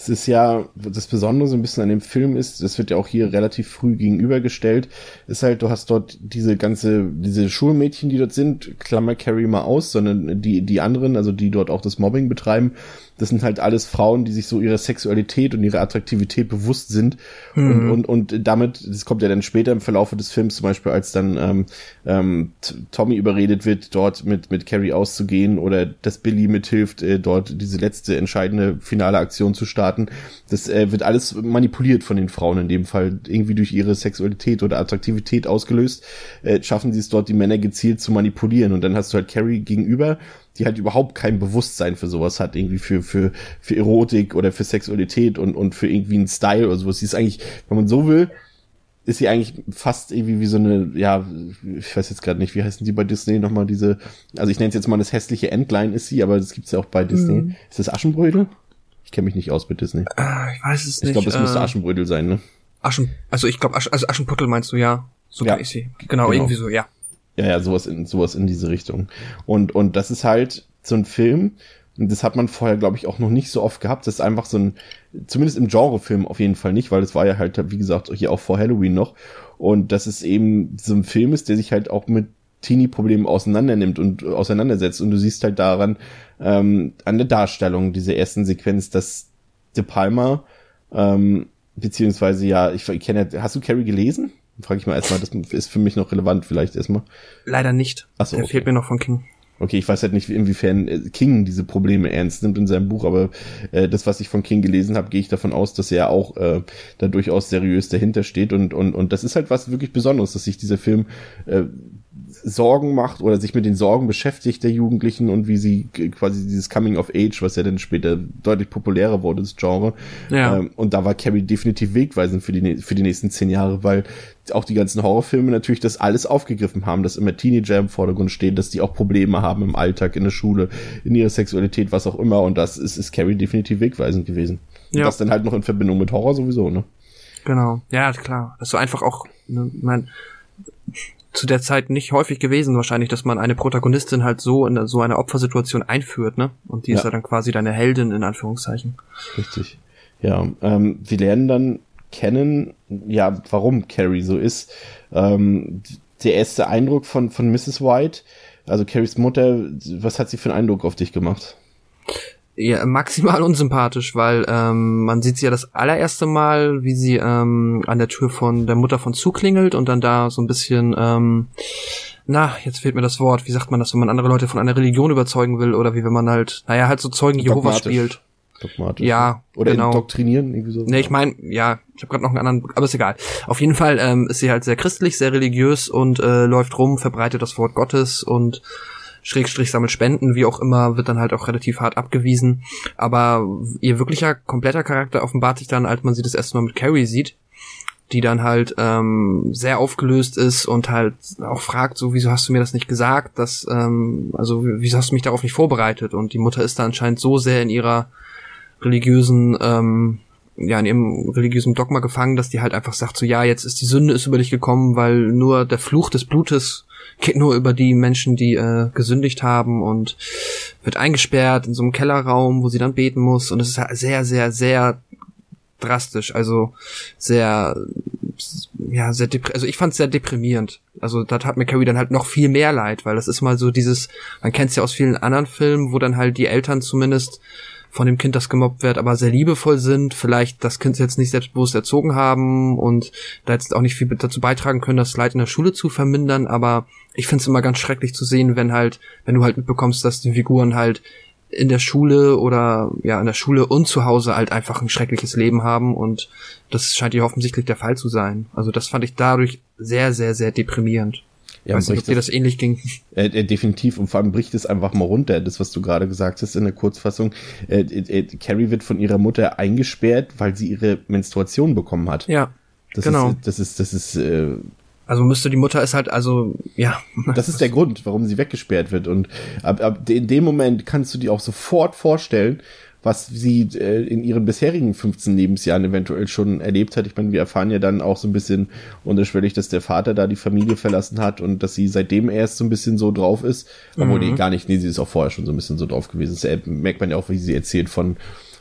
es ist ja, das Besondere so ein bisschen an dem Film ist, das wird ja auch hier relativ früh gegenübergestellt, ist halt, du hast dort diese ganze, diese Schulmädchen, die dort sind, Klammer Carrie mal aus, sondern die, die anderen, also die dort auch das Mobbing betreiben, das sind halt alles Frauen, die sich so ihrer Sexualität und ihrer Attraktivität bewusst sind. Mhm. Und, und, und damit, das kommt ja dann später im Verlauf des Films zum Beispiel, als dann ähm, ähm, Tommy überredet wird, dort mit, mit Carrie auszugehen oder dass Billy mithilft, äh, dort diese letzte entscheidende finale Aktion zu starten. Das äh, wird alles manipuliert von den Frauen in dem Fall, irgendwie durch ihre Sexualität oder Attraktivität ausgelöst, äh, schaffen sie es dort, die Männer gezielt zu manipulieren. Und dann hast du halt Carrie gegenüber, die halt überhaupt kein Bewusstsein für sowas hat, irgendwie für, für, für Erotik oder für Sexualität und, und für irgendwie einen Style oder sowas. Sie ist eigentlich, wenn man so will, ist sie eigentlich fast irgendwie wie so eine, ja, ich weiß jetzt gerade nicht, wie heißen die bei Disney nochmal diese, also ich nenne es jetzt mal das hässliche Endline ist sie, aber das gibt's ja auch bei Disney. Mhm. Ist das Aschenbrödel? Ich kenne mich nicht aus mit Disney. Äh, ich weiß es nicht. Ich glaube, es äh, müsste Aschenbrödel sein, ne? Aschen, also ich glaube, Asch, also Aschenputtel meinst du, ja. So ja. ich sie. Genau, genau, irgendwie so, ja. Ja, ja, sowas in, sowas in diese Richtung. Und, und das ist halt so ein Film, und das hat man vorher, glaube ich, auch noch nicht so oft gehabt. Das ist einfach so ein, zumindest im Genrefilm auf jeden Fall nicht, weil es war ja halt, wie gesagt, hier auch vor Halloween noch. Und dass es eben so ein Film ist, der sich halt auch mit Teenie-Problemen auseinander nimmt und auseinandersetzt. Und du siehst halt daran, ähm, an der Darstellung dieser ersten Sequenz, dass De Palma, ähm, beziehungsweise ja, ich, ich kenne, hast du Carrie gelesen? Frage ich mal erstmal, das ist für mich noch relevant vielleicht erstmal. Leider nicht. Achso, Der okay. fehlt mir noch von King. Okay, ich weiß halt nicht, inwiefern äh, King diese Probleme ernst nimmt in seinem Buch, aber äh, das, was ich von King gelesen habe, gehe ich davon aus, dass er auch äh, da durchaus seriös dahinter steht und, und, und das ist halt was wirklich Besonderes, dass sich dieser Film äh, Sorgen macht oder sich mit den Sorgen beschäftigt der Jugendlichen und wie sie quasi dieses Coming of Age, was ja dann später deutlich populärer wurde, das Genre. Ja. Ähm, und da war Carrie definitiv wegweisend für die, für die nächsten zehn Jahre, weil auch die ganzen Horrorfilme natürlich das alles aufgegriffen haben, dass immer Teenager im Vordergrund stehen, dass die auch Probleme haben im Alltag, in der Schule, in ihrer Sexualität, was auch immer. Und das ist, ist Carrie definitiv wegweisend gewesen. Ja. Und das dann halt noch in Verbindung mit Horror sowieso, ne? Genau, ja, klar. Das ist so einfach auch, ne, mein, zu der Zeit nicht häufig gewesen, wahrscheinlich, dass man eine Protagonistin halt so in so eine Opfersituation einführt, ne? Und die ja. ist ja dann quasi deine Heldin, in Anführungszeichen. Richtig. Ja, ähm, wir lernen dann kennen, ja, warum Carrie so ist. Ähm, der erste Eindruck von, von Mrs. White, also Carries Mutter, was hat sie für einen Eindruck auf dich gemacht? ja, maximal unsympathisch, weil ähm, man sieht sie ja das allererste Mal, wie sie ähm, an der Tür von der Mutter von zuklingelt und dann da so ein bisschen, ähm, na, jetzt fehlt mir das Wort, wie sagt man das, wenn man andere Leute von einer Religion überzeugen will oder wie wenn man halt, naja, halt so Zeugen Jehovas spielt. Dogmatisch. Ja, oder genau. indoktrinieren, irgendwie so. Nee, ich meine, ja, ich habe gerade noch einen anderen, aber ist egal. Auf jeden Fall ähm, ist sie halt sehr christlich, sehr religiös und äh, läuft rum, verbreitet das Wort Gottes und Schrägstrich sammelt Spenden, wie auch immer, wird dann halt auch relativ hart abgewiesen. Aber ihr wirklicher, kompletter Charakter offenbart sich dann, als man sie das erste Mal mit Carrie sieht, die dann halt ähm, sehr aufgelöst ist und halt auch fragt, so, wieso hast du mir das nicht gesagt? dass, ähm, also wieso hast du mich darauf nicht vorbereitet? Und die Mutter ist da anscheinend so sehr in ihrer religiösen ähm, ja, in ihrem religiösen Dogma gefangen, dass die halt einfach sagt, so ja, jetzt ist die Sünde ist über dich gekommen, weil nur der Fluch des Blutes geht nur über die Menschen, die äh, gesündigt haben und wird eingesperrt in so einem Kellerraum, wo sie dann beten muss. Und es ist halt sehr, sehr, sehr drastisch, also sehr, ja, sehr also ich fand es sehr deprimierend. Also da tat mir Carrie dann halt noch viel mehr leid, weil das ist mal so dieses, man kennt es ja aus vielen anderen Filmen, wo dann halt die Eltern zumindest von dem Kind, das gemobbt wird, aber sehr liebevoll sind, vielleicht das Kind jetzt nicht selbstbewusst erzogen haben und da jetzt auch nicht viel dazu beitragen können, das Leid in der Schule zu vermindern, aber ich finde es immer ganz schrecklich zu sehen, wenn halt, wenn du halt mitbekommst, dass die Figuren halt in der Schule oder ja in der Schule und zu Hause halt einfach ein schreckliches Leben haben und das scheint hier offensichtlich der Fall zu sein. Also das fand ich dadurch sehr, sehr, sehr deprimierend. Ja, Weiß nicht, ob dir das ähnlich ging. Äh, äh, definitiv und vor allem bricht es einfach mal runter, das, was du gerade gesagt hast in der Kurzfassung. Äh, äh, Carrie wird von ihrer Mutter eingesperrt, weil sie ihre Menstruation bekommen hat. Ja, das genau. Ist, das ist, das ist, äh, also müsste die Mutter ist halt, also, ja. Das ist der Grund, warum sie weggesperrt wird. Und ab, ab in dem Moment kannst du dir auch sofort vorstellen, was sie äh, in ihren bisherigen 15 Lebensjahren eventuell schon erlebt hat. Ich meine, wir erfahren ja dann auch so ein bisschen unterschwellig, dass der Vater da die Familie verlassen hat und dass sie seitdem erst so ein bisschen so drauf ist. Obwohl, mhm. nee, gar nicht, nee, sie ist auch vorher schon so ein bisschen so drauf gewesen. Das merkt man ja auch, wie sie erzählt von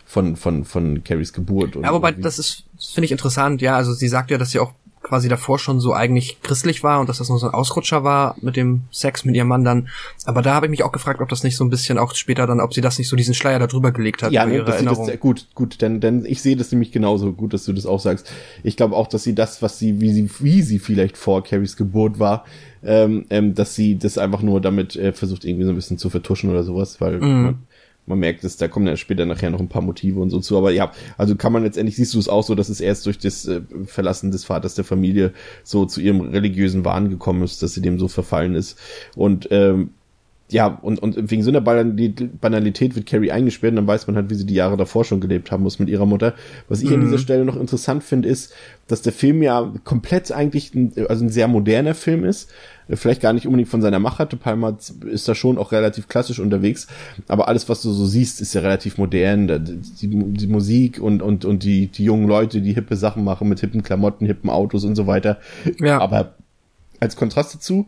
von, von, von Carries Geburt. Und Ja, wobei, das ist, finde ich interessant, ja. Also sie sagt ja, dass sie auch quasi davor schon so eigentlich christlich war und dass das nur so ein Ausrutscher war mit dem Sex mit ihrem Mann dann. Aber da habe ich mich auch gefragt, ob das nicht so ein bisschen auch später dann, ob sie das nicht so diesen Schleier da drüber gelegt hat Ja, ne, ihre sie das, Erinnerung. gut, gut, denn, denn ich sehe das nämlich genauso gut, dass du das auch sagst. Ich glaube auch, dass sie das, was sie, wie sie, wie sie vielleicht vor Carries Geburt war, ähm, ähm, dass sie das einfach nur damit äh, versucht, irgendwie so ein bisschen zu vertuschen oder sowas, weil Mhm. man, man merkt es, da kommen ja später nachher noch ein paar Motive und so zu. Aber ja, also kann man letztendlich, siehst du es auch so, dass es erst durch das äh, Verlassen des Vaters der Familie so zu ihrem religiösen Wahn gekommen ist, dass sie dem so verfallen ist. Und ähm, ja, und, und wegen so einer Banalität wird Carrie eingesperrt und dann weiß man halt, wie sie die Jahre davor schon gelebt haben muss mit ihrer Mutter. Was ich an dieser Stelle noch interessant finde, ist, dass der Film ja komplett eigentlich ein, also ein sehr moderner Film ist. Vielleicht gar nicht unbedingt von seiner Machart. De Palma ist da schon auch relativ klassisch unterwegs. Aber alles, was du so siehst, ist ja relativ modern. Die, die Musik und, und, und die, die jungen Leute, die hippe Sachen machen mit hippen Klamotten, hippen Autos und so weiter. Ja. Aber als Kontrast dazu,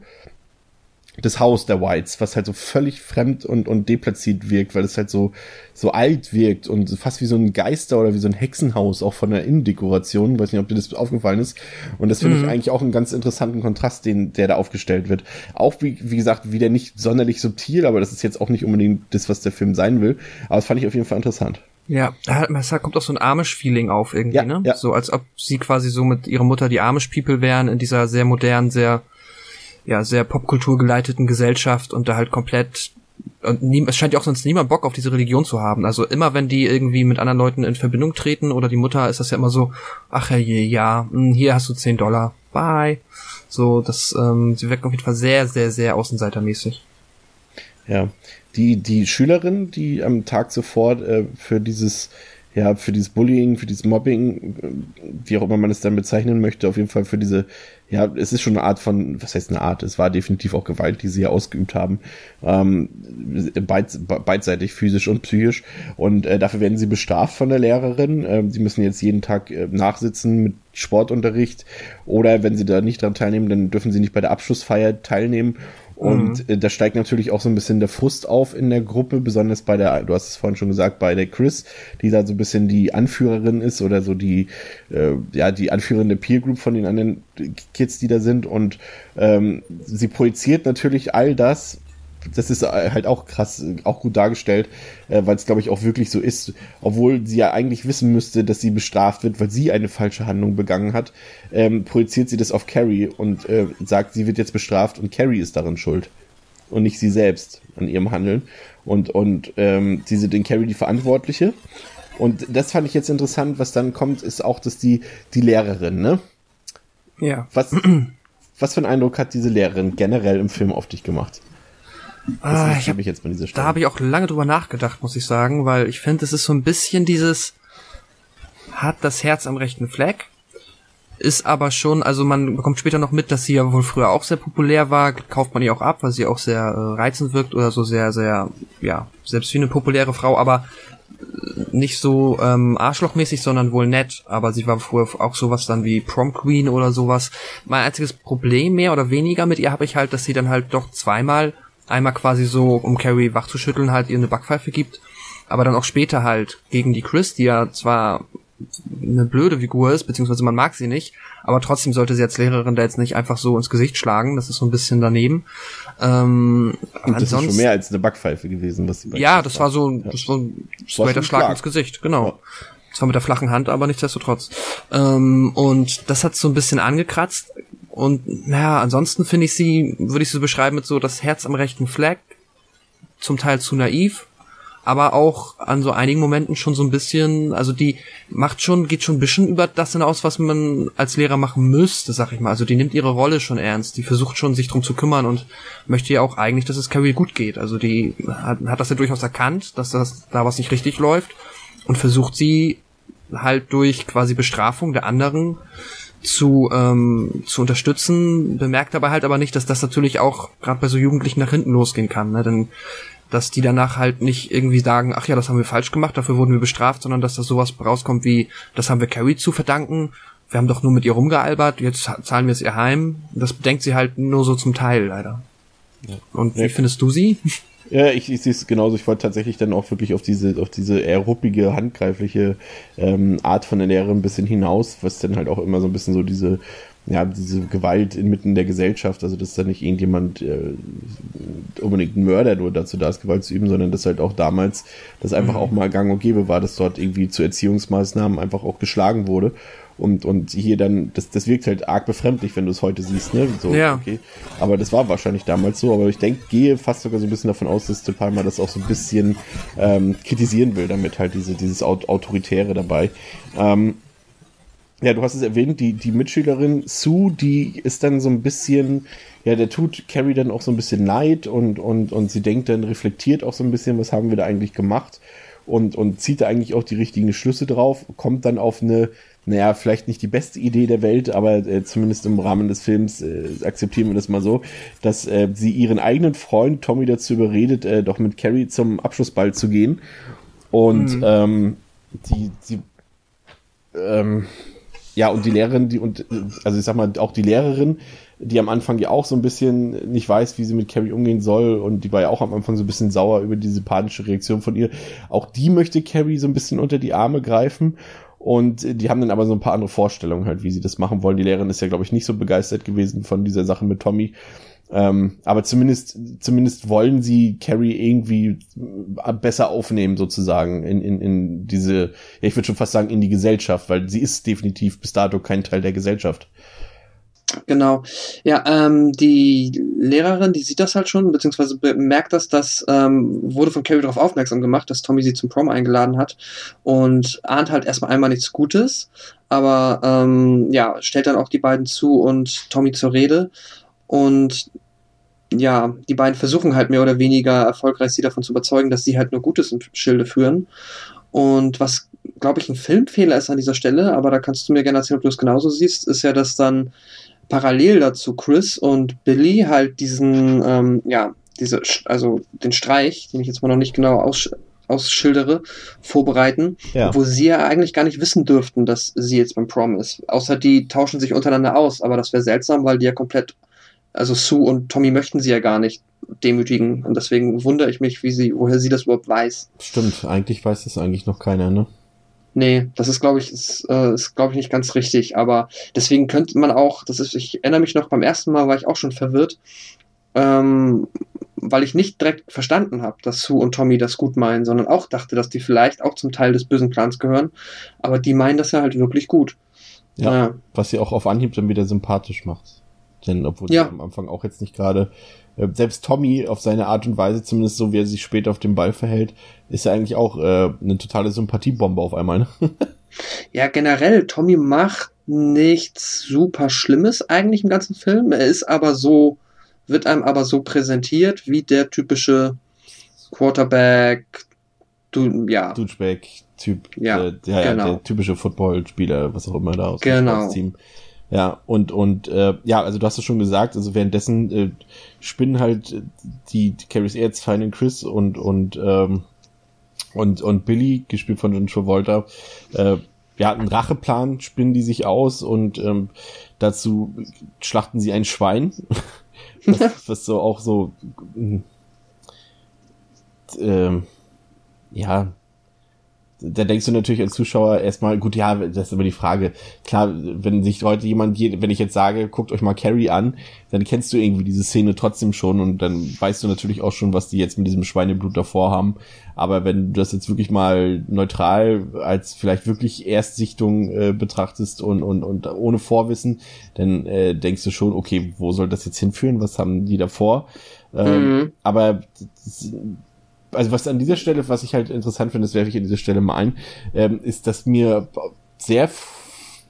das Haus der Whites, was halt so völlig fremd und, und deplatziert wirkt, weil es halt so, so alt wirkt und fast wie so ein Geister oder wie so ein Hexenhaus, auch von der Innendekoration. Weiß nicht, ob dir das aufgefallen ist. Und das finde ich eigentlich auch einen ganz interessanten Kontrast, den, der da aufgestellt wird. Auch wie, wie gesagt, wieder nicht sonderlich subtil, aber das ist jetzt auch nicht unbedingt das, was der Film sein will. Aber das fand ich auf jeden Fall interessant. Ja, da kommt auch so ein Amish-Feeling auf irgendwie, Ja, ne? ja. So als ob sie quasi so mit ihrer Mutter die Amish-People wären in dieser sehr modernen, sehr, ja, sehr popkulturgeleiteten Gesellschaft und da halt komplett und nie, es scheint ja auch sonst niemand Bock auf diese Religion zu haben. Also immer wenn die irgendwie mit anderen Leuten in Verbindung treten oder die Mutter ist das ja immer so, ach herrje, ja, hm, hier hast du 10 Dollar, bye. So, das, ähm, sie wirken auf jeden Fall sehr, sehr, sehr außenseitermäßig. Ja, die, die Schülerin, die am Tag zuvor äh, für dieses, ja, für dieses Bullying, für dieses Mobbing, wie auch immer man es dann bezeichnen möchte, auf jeden Fall für diese, ja, es ist schon eine Art von, was heißt eine Art, es war definitiv auch Gewalt, die sie ja ausgeübt haben, ähm, beid, beidseitig, physisch und psychisch. Und äh, dafür werden sie bestraft von der Lehrerin, ähm, sie müssen jetzt jeden Tag äh, nachsitzen mit Sportunterricht. Oder wenn sie da nicht dran teilnehmen, dann dürfen sie nicht bei der Abschlussfeier teilnehmen und äh, da steigt natürlich auch so ein bisschen der Frust auf in der Gruppe, besonders bei der, du hast es vorhin schon gesagt, bei der Chris, die da so ein bisschen die Anführerin ist oder so die, äh, ja, die Anführerin der Peer Group von den anderen Kids, die da sind. Und ähm, sie projiziert natürlich all das. Das ist halt auch krass, auch gut dargestellt, äh, weil es, glaube ich, auch wirklich so ist, obwohl sie ja eigentlich wissen müsste, dass sie bestraft wird, weil sie eine falsche Handlung begangen hat, ähm, projiziert sie das auf Carrie und äh, sagt, sie wird jetzt bestraft und Carrie ist darin schuld und nicht sie selbst an ihrem Handeln. Und, und ähm, sie sind in Carrie die Verantwortliche. Und das fand ich jetzt interessant, was dann kommt, ist auch, dass die, die Lehrerin, ne? Ja. Was, was für einen Eindruck hat diese Lehrerin generell im Film auf dich gemacht? Ah, ich hab, mich jetzt bei dieser Stelle. Da habe ich auch lange drüber nachgedacht, muss ich sagen, weil ich finde, es ist so ein bisschen dieses hat das Herz am rechten Fleck, ist aber schon, also man bekommt später noch mit, dass sie ja wohl früher auch sehr populär war, kauft man ihr auch ab, weil sie auch sehr äh, reizend wirkt oder so sehr, sehr, ja, selbst wie eine populäre Frau, aber nicht so ähm, arschlochmäßig, sondern wohl nett. Aber sie war früher auch sowas dann wie Prom Queen oder sowas. Mein einziges Problem mehr oder weniger mit ihr habe ich halt, dass sie dann halt doch zweimal einmal quasi so, um Carrie wachzuschütteln, halt ihr eine Backpfeife gibt, aber dann auch später halt gegen die Chris, die ja zwar eine blöde Figur ist, beziehungsweise man mag sie nicht, aber trotzdem sollte sie als Lehrerin da jetzt nicht einfach so ins Gesicht schlagen, das ist so ein bisschen daneben. Ähm, Und das ist schon mehr als eine Backpfeife gewesen, was sie bei ja, das war so, das war ein Schlag Schlag. ins Gesicht, genau. Ja. Zwar mit der flachen Hand, aber nichtsdestotrotz. Ähm, und das hat so ein bisschen angekratzt. Und naja, ansonsten finde ich sie, würde ich sie beschreiben mit so das Herz am rechten Fleck, zum Teil zu naiv, aber auch an so einigen Momenten schon so ein bisschen, also die macht schon, geht schon ein bisschen über das hinaus, was man als Lehrer machen müsste, sag ich mal. Also die nimmt ihre Rolle schon ernst, die versucht schon, sich drum zu kümmern und möchte ja auch eigentlich, dass es Carrie gut geht. Also die hat, hat das ja durchaus erkannt, dass das da was nicht richtig läuft und versucht sie halt durch quasi Bestrafung der anderen zu, ähm, zu unterstützen, bemerkt dabei halt aber nicht, dass das natürlich auch gerade bei so Jugendlichen nach hinten losgehen kann. Ne? Denn dass die danach halt nicht irgendwie sagen, ach ja, das haben wir falsch gemacht, dafür wurden wir bestraft, sondern dass da sowas rauskommt wie, das haben wir Carrie zu verdanken, wir haben doch nur mit ihr rumgealbert, jetzt zahlen wir es ihr heim. Das bedenkt sie halt nur so zum Teil leider. Und wie Ja. findest du sie? Ja, ich, ich sehe es genauso. Ich wollte tatsächlich dann auch wirklich auf diese, auf diese eher ruppige, handgreifliche ähm, Art von der Lehre ein bisschen hinaus, was dann halt auch immer so ein bisschen so diese ja, diese Gewalt inmitten der Gesellschaft, also dass da nicht irgendjemand äh, unbedingt ein Mörder nur dazu da ist, Gewalt zu üben, sondern dass halt auch damals das einfach mhm. auch mal gang und gäbe war, dass dort irgendwie zu Erziehungsmaßnahmen einfach auch geschlagen wurde. Und, und hier dann, das, das wirkt halt arg befremdlich, wenn du es heute siehst, ne? So, ja. okay. Aber das war wahrscheinlich damals so, aber ich denke, gehe fast sogar so ein bisschen davon aus, dass De Palma das auch so ein bisschen ähm, kritisieren will, damit halt diese, dieses Autoritäre dabei. Ähm, ja, du hast es erwähnt, die, die Mitschülerin Sue, die ist dann so ein bisschen, ja, der tut Carrie dann auch so ein bisschen leid und, und, und sie denkt dann, reflektiert auch so ein bisschen, was haben wir da eigentlich gemacht und, und zieht da eigentlich auch die richtigen Schlüsse drauf, kommt dann auf eine, naja, vielleicht nicht die beste Idee der Welt, aber äh, zumindest im Rahmen des Films äh, akzeptieren wir das mal so, dass äh, sie ihren eigenen Freund Tommy dazu überredet, äh, doch mit Carrie zum Abschlussball zu gehen und mhm. ähm, die, die ähm, ja, und die Lehrerin, die, und, also ich sag mal, auch die Lehrerin, die am Anfang ja auch so ein bisschen nicht weiß, wie sie mit Carrie umgehen soll und die war ja auch am Anfang so ein bisschen sauer über diese panische Reaktion von ihr. Auch die möchte Carrie so ein bisschen unter die Arme greifen und die haben dann aber so ein paar andere Vorstellungen halt, wie sie das machen wollen. Die Lehrerin ist ja, glaube ich, nicht so begeistert gewesen von dieser Sache mit Tommy ähm, aber zumindest, zumindest wollen sie Carrie irgendwie besser aufnehmen, sozusagen, in, in, in diese, ich würde schon fast sagen, in die Gesellschaft, weil sie ist definitiv bis dato kein Teil der Gesellschaft. Genau. Ja, ähm, die Lehrerin, die sieht das halt schon, beziehungsweise merkt das, dass ähm, wurde von Carrie darauf aufmerksam gemacht, dass Tommy sie zum Prom eingeladen hat und ahnt halt erstmal einmal nichts Gutes, aber ähm, ja, stellt dann auch die beiden zu und Tommy zur Rede und ja, die beiden versuchen halt mehr oder weniger erfolgreich sie davon zu überzeugen, dass sie halt nur Gutes im Schilde führen. Und was, glaube ich, ein Filmfehler ist an dieser Stelle, aber da kannst du mir gerne erzählen, ob du es genauso siehst, ist ja, dass dann parallel dazu Chris und Billy halt diesen, ähm, ja, diese, also den Streich, den ich jetzt mal noch nicht genau aus, ausschildere, vorbereiten, ja. wo sie ja eigentlich gar nicht wissen dürften, dass sie jetzt beim Prom ist. Außer die tauschen sich untereinander aus, aber das wäre seltsam, weil die ja komplett also Sue und Tommy möchten sie ja gar nicht demütigen. Und deswegen wundere ich mich, wie sie, woher sie das überhaupt weiß. Stimmt, eigentlich weiß das eigentlich noch keiner, ne? Nee, das ist, glaube ich, ist, äh, ist glaube ich, nicht ganz richtig. Aber deswegen könnte man auch, das ist, ich erinnere mich noch, beim ersten Mal war ich auch schon verwirrt, ähm, weil ich nicht direkt verstanden habe, dass Sue und Tommy das gut meinen, sondern auch dachte, dass die vielleicht auch zum Teil des bösen Plans gehören. Aber die meinen das ja halt wirklich gut. Ja, ja. was sie auch auf Anhieb dann wieder sympathisch macht. Denn obwohl ja. am Anfang auch jetzt nicht gerade, selbst Tommy auf seine Art und Weise, zumindest so wie er sich später auf dem Ball verhält, ist er eigentlich auch äh, eine totale Sympathiebombe auf einmal. Ne? ja, generell, Tommy macht nichts super Schlimmes eigentlich im ganzen Film. Er ist aber so, wird einem aber so präsentiert wie der typische Quarterback, du, ja. Douchebag-Typ, ja, der, der, genau. der typische Footballspieler, was auch immer da aus genau. dem Team. Ja, und, und äh, ja, also du hast es schon gesagt, also währenddessen äh, spinnen halt die, die Carries Erzfeindin Chris und, und, ähm, und, und Billy, gespielt von John Travolta, äh, ja, einen Racheplan spinnen die sich aus und ähm, dazu schlachten sie ein Schwein, was, was so auch so äh, ja, da denkst du natürlich als Zuschauer erstmal, gut, ja, das ist immer die Frage. Klar, wenn sich heute jemand, wenn ich jetzt sage, guckt euch mal Carrie an, dann kennst du irgendwie diese Szene trotzdem schon und dann weißt du natürlich auch schon, was die jetzt mit diesem Schweineblut davor haben. Aber wenn du das jetzt wirklich mal neutral als vielleicht wirklich Erstsichtung äh, betrachtest und, und, und ohne Vorwissen, dann äh, denkst du schon, okay, wo soll das jetzt hinführen? Was haben die davor? Ähm, mhm. Aber also was an dieser Stelle, was ich halt interessant finde, das werfe ich an dieser Stelle mal ein, ähm, ist, dass mir sehr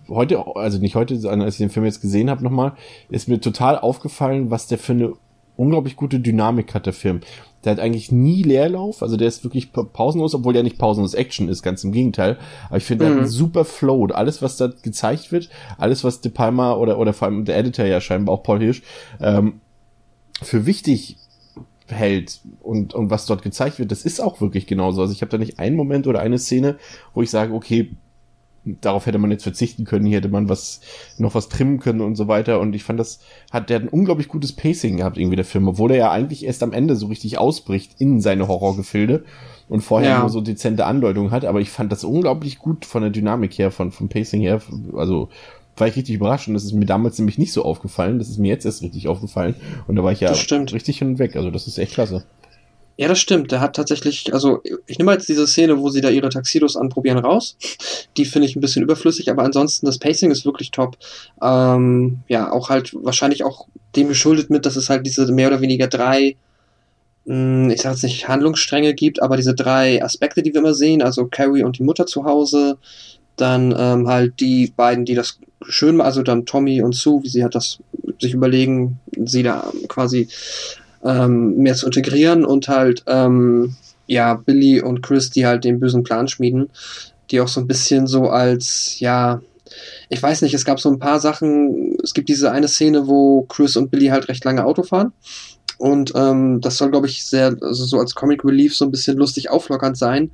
heute, also nicht heute, sondern als ich den Film jetzt gesehen habe nochmal, ist mir total aufgefallen, was der für eine unglaublich gute Dynamik hat, der Film. Der hat eigentlich nie Leerlauf, also der ist wirklich pausenlos, obwohl der nicht pausenlos Action ist, ganz im Gegenteil. Aber ich finde, mhm. der hat einen mhm. super Flow. Alles, was da gezeigt wird, alles, was De Palma oder, oder vor allem der Editor ja scheinbar auch Paul Hirsch, ähm, für wichtig hält und, und was dort gezeigt wird, das ist auch wirklich genauso. Also ich habe da nicht einen Moment oder eine Szene, wo ich sage, okay, darauf hätte man jetzt verzichten können, hier hätte man was, noch was trimmen können und so weiter. Und ich fand, das hat, der hat ein unglaublich gutes Pacing gehabt, irgendwie der Film, obwohl er ja eigentlich erst am Ende so richtig ausbricht in seine Horrorgefilde und vorher Ja. nur so dezente Andeutungen hat. Aber ich fand das unglaublich gut von der Dynamik her, von, vom Pacing her. Also, war ich richtig überrascht und das ist mir damals nämlich nicht so aufgefallen. Das ist mir jetzt erst richtig aufgefallen. Und da war ich ja richtig hin und weg. Also, das ist echt klasse. Ja, das stimmt. Der hat tatsächlich, also ich nehme jetzt diese Szene, wo sie da ihre Taxidos anprobieren, raus. Die finde ich ein bisschen überflüssig, aber ansonsten das Pacing ist wirklich top. Ähm, ja, auch halt wahrscheinlich auch dem geschuldet mit, dass es halt diese mehr oder weniger drei, mh, ich sag jetzt nicht Handlungsstränge gibt, aber diese drei Aspekte, die wir immer sehen, also Carrie und die Mutter zu Hause, dann ähm, halt die beiden, die das schön also dann Tommy und Sue, wie sie halt das sich überlegen, sie da quasi ähm, mehr zu integrieren und halt ähm, ja Billy und Chris, die halt den bösen Plan schmieden, die auch so ein bisschen so als ja ich weiß nicht, es gab so ein paar Sachen, es gibt diese eine Szene, wo Chris und Billy halt recht lange Auto fahren und ähm, das soll glaube ich sehr also so als Comic Relief so ein bisschen lustig auflockernd sein.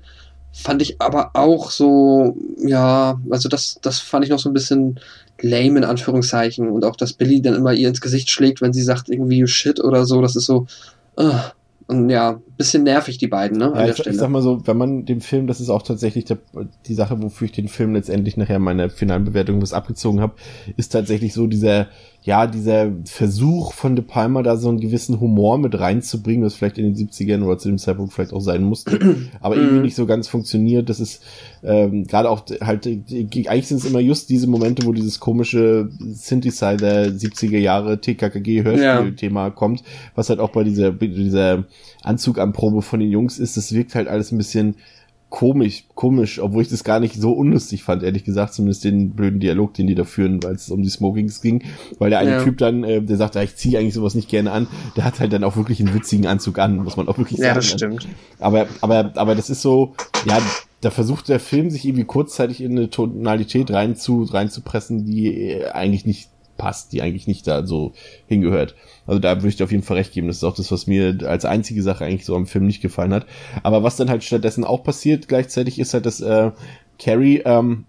Fand ich aber auch so, ja, also das, das fand ich noch so ein bisschen lame in Anführungszeichen. Und auch, dass Billy dann immer ihr ins Gesicht schlägt, wenn sie sagt irgendwie shit oder so, das ist so, uh, und ja, bisschen nervig, die beiden, ne, Ja, der ich, ich sag mal so, wenn man dem Film, das ist auch tatsächlich der, die Sache, wofür ich den Film letztendlich nachher meine finalen Bewertung was abgezogen habe, ist tatsächlich so dieser, ja, dieser Versuch von De Palma da so einen gewissen Humor mit reinzubringen, was vielleicht in den 70ern oder zu dem Zeitpunkt vielleicht auch sein musste, aber irgendwie Mhm. nicht so ganz funktioniert. Das ist ähm, gerade auch halt, eigentlich sind es immer just diese Momente, wo dieses komische Synthesizer 70er Jahre TKKG Hörspiel-Thema kommt, was halt auch bei dieser, dieser Anzuganprobe von den Jungs ist, das wirkt halt alles ein bisschen komisch, komisch, obwohl ich das gar nicht so unlustig fand, ehrlich gesagt, zumindest den blöden Dialog, den die da führen, weil es um die Smokings ging, weil der eine Ja. Typ dann, äh, der sagt, ja, ich ziehe eigentlich sowas nicht gerne an, der hat halt dann auch wirklich einen witzigen Anzug an, muss man auch wirklich sagen. ja, das stimmt. Aber, aber, aber das ist so, ja, da versucht der Film sich irgendwie kurzzeitig in eine Tonalität rein zu, reinzupressen, die äh, eigentlich nicht passt, die eigentlich nicht da so hingehört. Also da würde ich dir auf jeden Fall recht geben. Das ist auch das, was mir als einzige Sache eigentlich so am Film nicht gefallen hat. Aber was dann halt stattdessen auch passiert gleichzeitig ist halt, dass äh, Carrie ähm,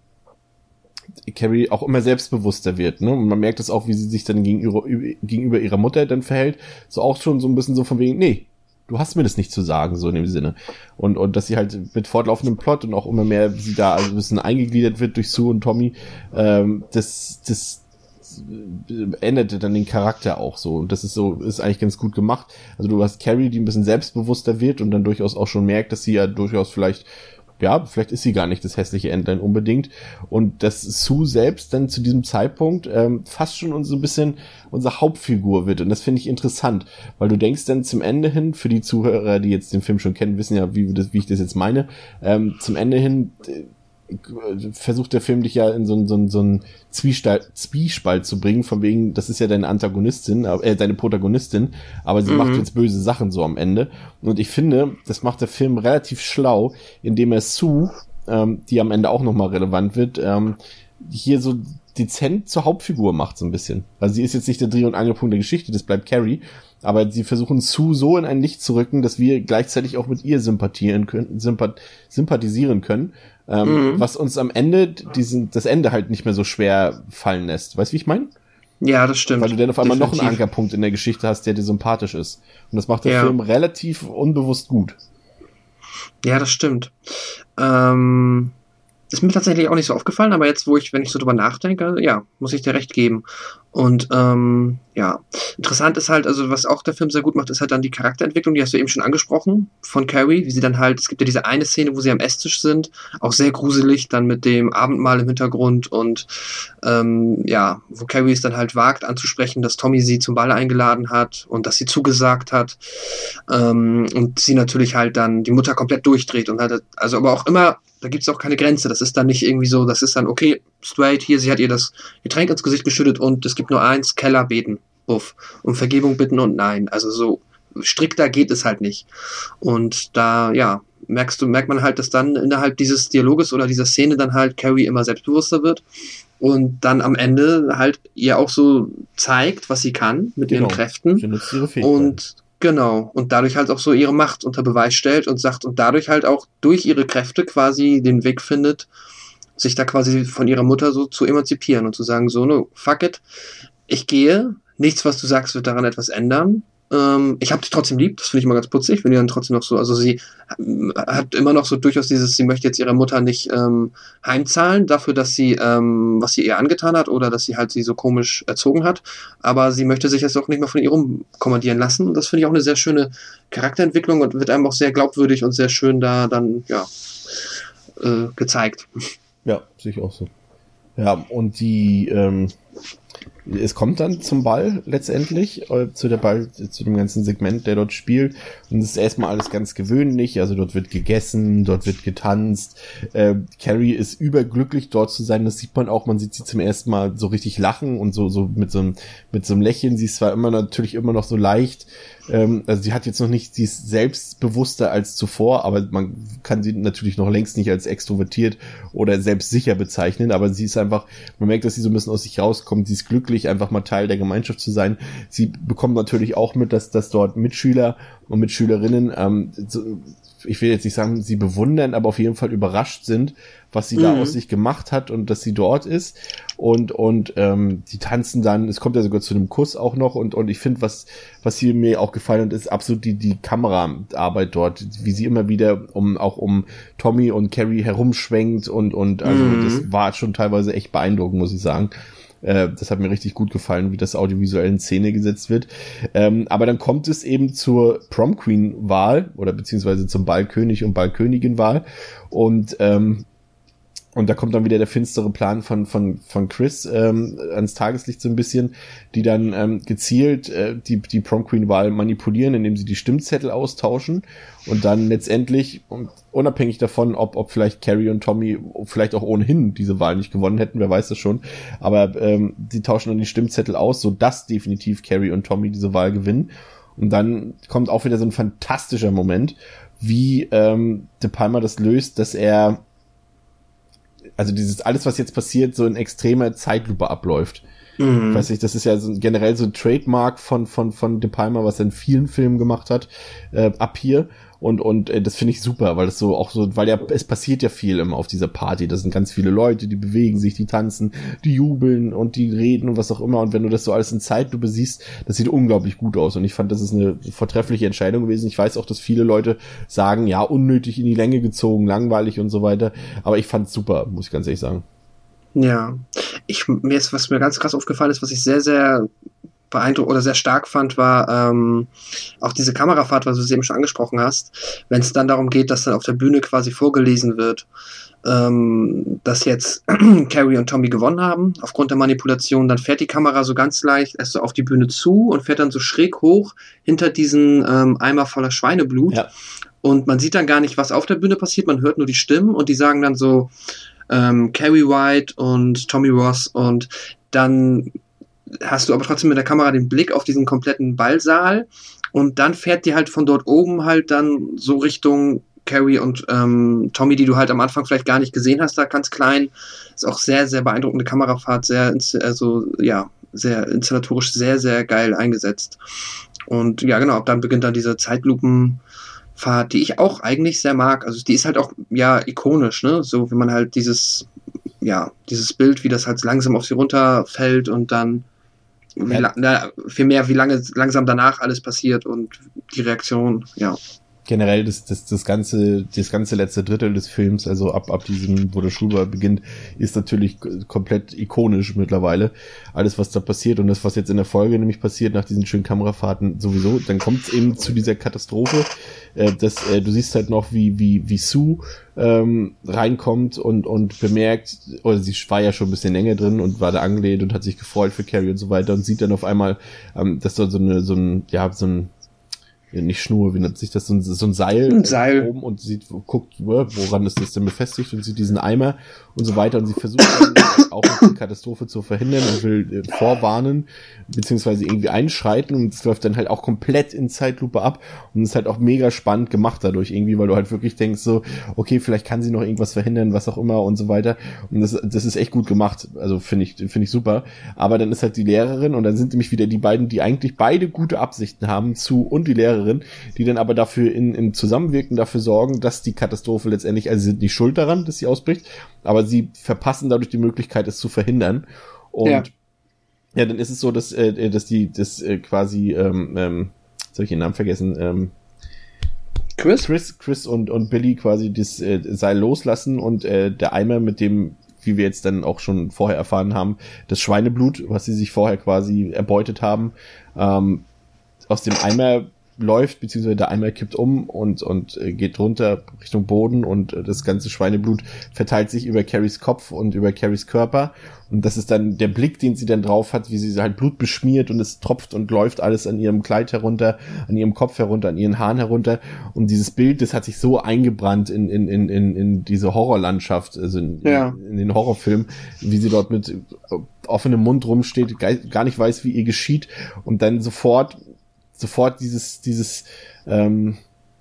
Carrie auch immer selbstbewusster wird, ne? Und man merkt das auch, wie sie sich dann gegenüber, gegenüber ihrer Mutter dann verhält. So auch schon so ein bisschen so von wegen, nee, du hast mir das nicht zu sagen, so in dem Sinne. Und, und dass sie halt mit fortlaufendem Plot und auch immer mehr, sie da ein bisschen eingegliedert wird durch Sue und Tommy, ähm, das, das änderte dann den Charakter auch so. Und das ist so, ist eigentlich ganz gut gemacht. Also du hast Carrie, die ein bisschen selbstbewusster wird und dann durchaus auch schon merkt, dass sie ja durchaus vielleicht ja, vielleicht ist sie gar nicht das hässliche Entlein unbedingt. Und dass Sue selbst dann zu diesem Zeitpunkt ähm, fast schon so ein bisschen unsere Hauptfigur wird. Und das finde ich interessant, weil du denkst dann zum Ende hin, für die Zuhörer, die jetzt den Film schon kennen, wissen ja, wie, wie ich das jetzt meine, ähm, zum Ende hin äh, versucht der Film dich ja in so einen so einen- so einen Zwiespalt, Zwiespalt zu bringen, von wegen, das ist ja deine Antagonistin, äh, deine Protagonistin, aber sie Mhm. macht jetzt böse Sachen so am Ende. Und ich finde, das macht der Film relativ schlau, indem er Sue, ähm, die am Ende auch nochmal relevant wird, ähm, hier so dezent zur Hauptfigur macht so ein bisschen. Also sie ist jetzt nicht der Dreh- und Angelpunkt der Geschichte, das bleibt Carrie, aber sie versuchen Sue so in ein Licht zu rücken, dass wir gleichzeitig auch mit ihr sympathieren können, sympath sympathisieren können, ähm, Mhm. was uns am Ende diesen, das Ende halt nicht mehr so schwer fallen lässt. Weißt du, wie ich meine? Ja, das stimmt. Weil du dann auf einmal noch einen Definitiv. Ankerpunkt in der Geschichte hast, der dir sympathisch ist. Und das macht der Ja. Film relativ unbewusst gut. Ja, das stimmt. Ähm, ist mir tatsächlich auch nicht so aufgefallen, aber jetzt, wo ich, wenn ich so drüber nachdenke, ja, muss ich dir recht geben. Und ähm, ja, interessant ist halt, also was auch der Film sehr gut macht, ist halt dann die Charakterentwicklung, die hast du eben schon angesprochen, von Carrie, wie sie dann halt, es gibt ja diese eine Szene, wo sie am Esstisch sind, auch sehr gruselig, dann mit dem Abendmahl im Hintergrund und ähm, ja, wo Carrie es dann halt wagt anzusprechen, dass Tommy sie zum Ball eingeladen hat und dass sie zugesagt hat ähm, und sie natürlich halt dann die Mutter komplett durchdreht und halt, also aber auch immer, da gibt es auch keine Grenze. Das ist dann nicht irgendwie so, das ist dann, okay, straight, hier, sie hat ihr das Getränk ins Gesicht geschüttet und es gibt nur eins, Keller beten, buff. Um Vergebung bitten und nein. Also so strikter geht es halt nicht. Und da, ja, merkst du, merkt man halt, dass dann innerhalb dieses Dialoges oder dieser Szene dann halt Carrie immer selbstbewusster wird und dann am Ende halt ihr auch so zeigt, was sie kann mit ihren Genau. Kräften. Sie nutzt ihre Fähigkeiten. Und genau, und dadurch halt auch so ihre Macht unter Beweis stellt und sagt und dadurch halt auch durch ihre Kräfte quasi den Weg findet, sich da quasi von ihrer Mutter so zu emanzipieren und zu sagen, so, no, fuck it, ich gehe, nichts, was du sagst, wird daran etwas ändern. Ähm, ich habe dich trotzdem lieb, das finde ich immer ganz putzig, wenn die dann trotzdem noch so, also sie hat immer noch so durchaus dieses, sie möchte jetzt ihrer Mutter nicht ähm, heimzahlen dafür, dass sie, ähm, was sie ihr angetan hat oder dass sie halt sie so komisch erzogen hat, aber sie möchte sich jetzt auch nicht mehr von ihr rumkommandieren lassen. Und das finde ich auch eine sehr schöne Charakterentwicklung und wird einem auch sehr glaubwürdig und sehr schön da dann, ja, äh, gezeigt. Ja, sehe ich auch so. Ja, und die, ähm, es kommt dann zum Ball letztendlich, äh, zu der Ball, zu dem ganzen Segment, der dort spielt. Und es ist erstmal alles ganz gewöhnlich. Also dort wird gegessen, dort wird getanzt. Äh, Carrie ist überglücklich, dort zu sein. Das sieht man auch. Man sieht sie zum ersten Mal so richtig lachen und so, so mit so einem, mit so einem Lächeln. Sie ist zwar immer natürlich immer noch so leicht, ähm, also sie hat jetzt noch nicht, sie ist selbstbewusster als zuvor, aber man kann sie natürlich noch längst nicht als extrovertiert oder selbstsicher bezeichnen, aber sie ist einfach, man merkt, dass sie so ein bisschen aus sich rauskommt, sie ist glücklich, einfach mal Teil der Gemeinschaft zu sein. Sie bekommt natürlich auch mit, dass, dass dort Mitschüler und Mitschülerinnen ähm, so, ich will jetzt nicht sagen, sie bewundern, aber auf jeden Fall überrascht sind, was sie mhm. da aus sich gemacht hat und dass sie dort ist. Und, und ähm, die tanzen dann, es kommt ja sogar zu einem Kuss auch noch. Und, und ich finde, was, was hier mir auch gefallen hat, ist absolut die, die Kameraarbeit dort, wie sie immer wieder um auch um Tommy und Carrie herumschwenkt und, und also mhm. das war schon teilweise echt beeindruckend, muss ich sagen. Äh, das hat mir richtig gut gefallen, wie das audiovisuell in Szene gesetzt wird. Ähm, aber dann kommt es eben zur Prom Queen Wahl oder beziehungsweise zum Ballkönig und Ballkönigin Wahl und ähm, und da kommt dann wieder der finstere Plan von, von, von Chris ähm, ans Tageslicht so ein bisschen, die dann ähm, gezielt äh, die, die Prom Queen Wahl manipulieren, indem sie die Stimmzettel austauschen und dann letztendlich, unabhängig davon, ob, ob vielleicht Carrie und Tommy vielleicht auch ohnehin diese Wahl nicht gewonnen hätten, wer weiß das schon, aber ähm, sie tauschen dann die Stimmzettel aus, so dass definitiv Carrie und Tommy diese Wahl gewinnen. Und dann kommt auch wieder so ein fantastischer Moment, wie ähm, De Palma das löst, dass er also dieses alles, was jetzt passiert, so in extremer Zeitlupe abläuft. Mhm. Weiß ich, das ist ja so generell so ein Trademark von, von, von De Palma, was er in vielen Filmen gemacht hat, äh, ab hier. Und, und äh, das finde ich super, weil das so auch so, weil ja, es passiert ja viel immer auf dieser Party. Da sind ganz viele Leute, die bewegen sich, die tanzen, die jubeln und die reden und was auch immer. Und wenn du das so alles in Zeitlupe siehst, das sieht unglaublich gut aus. Und ich fand, das ist eine vortreffliche Entscheidung gewesen. Ich weiß auch, dass viele Leute sagen, ja, unnötig in die Länge gezogen, langweilig und so weiter. Aber ich fand's super, muss ich ganz ehrlich sagen. Ja, ich, mir ist, was mir ganz krass aufgefallen ist, was ich sehr, sehr beeindruckt oder sehr stark fand, war ähm, auch diese Kamerafahrt, was du es eben schon angesprochen hast, wenn es dann darum geht, dass dann auf der Bühne quasi vorgelesen wird, ähm, dass jetzt Carrie und Tommy gewonnen haben aufgrund der Manipulation, dann fährt die Kamera so ganz leicht erst so auf die Bühne zu und fährt dann so schräg hoch hinter diesen ähm, Eimer voller Schweineblut. Ja. Und man sieht dann gar nicht, was auf der Bühne passiert, man hört nur die Stimmen und die sagen dann so, ähm, Carrie White und Tommy Ross und dann hast du aber trotzdem mit der Kamera den Blick auf diesen kompletten Ballsaal und dann fährt die halt von dort oben halt dann so Richtung Carrie und ähm, Tommy, die du halt am Anfang vielleicht gar nicht gesehen hast, da ganz klein. Ist auch sehr, sehr beeindruckende Kamerafahrt, sehr, also ja, sehr installatorisch sehr, sehr geil eingesetzt. Und ja, genau, ab dann beginnt dann diese Zeitlupenfahrt, die ich auch eigentlich sehr mag. Also die ist halt auch, ja, ikonisch, ne? So, wenn man halt dieses, ja, dieses Bild, wie das halt langsam auf sie runterfällt und dann ja. na, viel mehr, wie lange langsam danach alles passiert und die Reaktion, ja. Generell das, das, das ganze, das ganze letzte Drittel des Films, also ab, ab diesem, wo der Schulball beginnt, ist natürlich komplett ikonisch mittlerweile. Alles, was da passiert und das, was jetzt in der Folge nämlich passiert, nach diesen schönen Kamerafahrten sowieso, dann kommt es eben zu dieser Katastrophe. Äh, das, äh, du siehst halt noch, wie, wie, wie Sue ähm, reinkommt und, und bemerkt, oder sie war ja schon ein bisschen länger drin und war da angelehnt und hat sich gefreut für Carrie und so weiter und sieht dann auf einmal, ähm, dass da so eine, so ein, ja, so ein nicht Schnur, wie nennt sich das, so ein, so ein Seil, ein Seil. oben und sieht, guckt, woran ist das denn befestigt und sieht diesen Eimer und so weiter. Und sie versucht dann auch eine Katastrophe zu verhindern und will äh, vorwarnen, beziehungsweise irgendwie einschreiten und es läuft dann halt auch komplett in Zeitlupe ab und ist halt auch mega spannend gemacht dadurch irgendwie, weil du halt wirklich denkst so, okay, vielleicht kann sie noch irgendwas verhindern, was auch immer und so weiter. Und das, das ist echt gut gemacht, also finde ich, finde ich super, aber dann ist halt die Lehrerin und dann sind nämlich wieder die beiden, die eigentlich beide gute Absichten haben zu und die Lehrerin mehreren, die dann aber dafür in, in Zusammenwirken dafür sorgen, dass die Katastrophe letztendlich, also sie sind nicht schuld daran, dass sie ausbricht, aber sie verpassen dadurch die Möglichkeit, es zu verhindern. Und ja, ja dann ist es so, dass, äh, dass die, das äh, quasi, ähm, ähm, soll ich den Namen vergessen, ähm, Chris? Chris, Chris und, und Billy quasi das äh, Seil loslassen und äh, der Eimer mit dem wie wir jetzt dann auch schon vorher erfahren haben, das Schweineblut, was sie sich vorher quasi erbeutet haben, ähm, aus dem Eimer läuft, beziehungsweise der Eimer kippt um und, und äh, geht runter Richtung Boden und äh, das ganze Schweineblut verteilt sich über Carries Kopf und über Carries Körper. Und das ist dann der Blick, den sie dann drauf hat, wie sie halt Blut beschmiert und es tropft und läuft alles an ihrem Kleid herunter, an ihrem Kopf herunter, an ihren Haaren herunter. Und dieses Bild, das hat sich so eingebrannt in, in, in, in, in diese Horrorlandschaft, also in, ja. in den Horrorfilm, wie sie dort mit offenem Mund rumsteht, gar nicht weiß, wie ihr geschieht und dann sofort sofort dieses, dieses, ähm,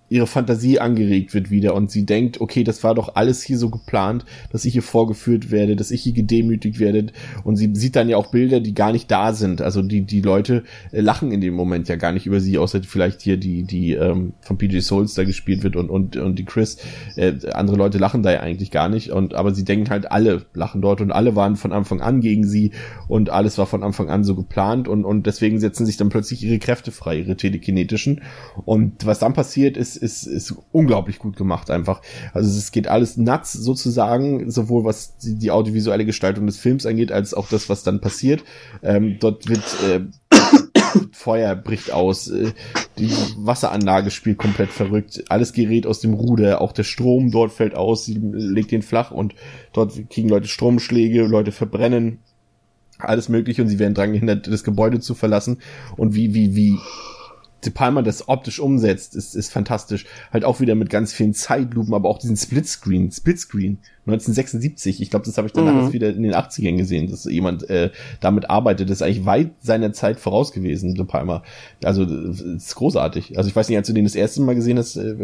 ihre Fantasie angeregt wird wieder und sie denkt, okay, das war doch alles hier so geplant, dass ich hier vorgeführt werde, dass ich hier gedemütigt werde und sie sieht dann ja auch Bilder, die gar nicht da sind. Also die die Leute äh, lachen in dem Moment ja gar nicht über sie, außer vielleicht hier die die ähm, von PJ Souls da gespielt wird und und und die Chris. Äh, andere Leute lachen da ja eigentlich gar nicht und aber sie denken halt alle lachen dort und alle waren von Anfang an gegen sie und alles war von Anfang an so geplant und und deswegen setzen sich dann plötzlich ihre Kräfte frei, ihre telekinetischen und was dann passiert ist ist, ist unglaublich gut gemacht einfach. Also es geht alles nuts sozusagen, sowohl was die, die audiovisuelle Gestaltung des Films angeht, als auch das, was dann passiert. Ähm, dort wird äh, Feuer bricht aus, äh, die Wasseranlage spielt komplett verrückt, alles gerät aus dem Ruder, auch der Strom dort fällt aus, sie legt den flach und dort kriegen Leute Stromschläge, Leute verbrennen, alles mögliche und sie werden dran gehindert, das Gebäude zu verlassen und wie, wie, wie De Palma das optisch umsetzt, ist, ist fantastisch. Halt auch wieder mit ganz vielen Zeitlupen, aber auch diesen Splitscreen, Splitscreen 1976. Ich glaube, das habe ich danach mhm. wieder in den 80ern gesehen, dass jemand äh, damit arbeitet. Das ist eigentlich weit seiner Zeit voraus gewesen, De Palma. Also ist großartig. Also ich weiß nicht, als du den das erste Mal gesehen hast, äh,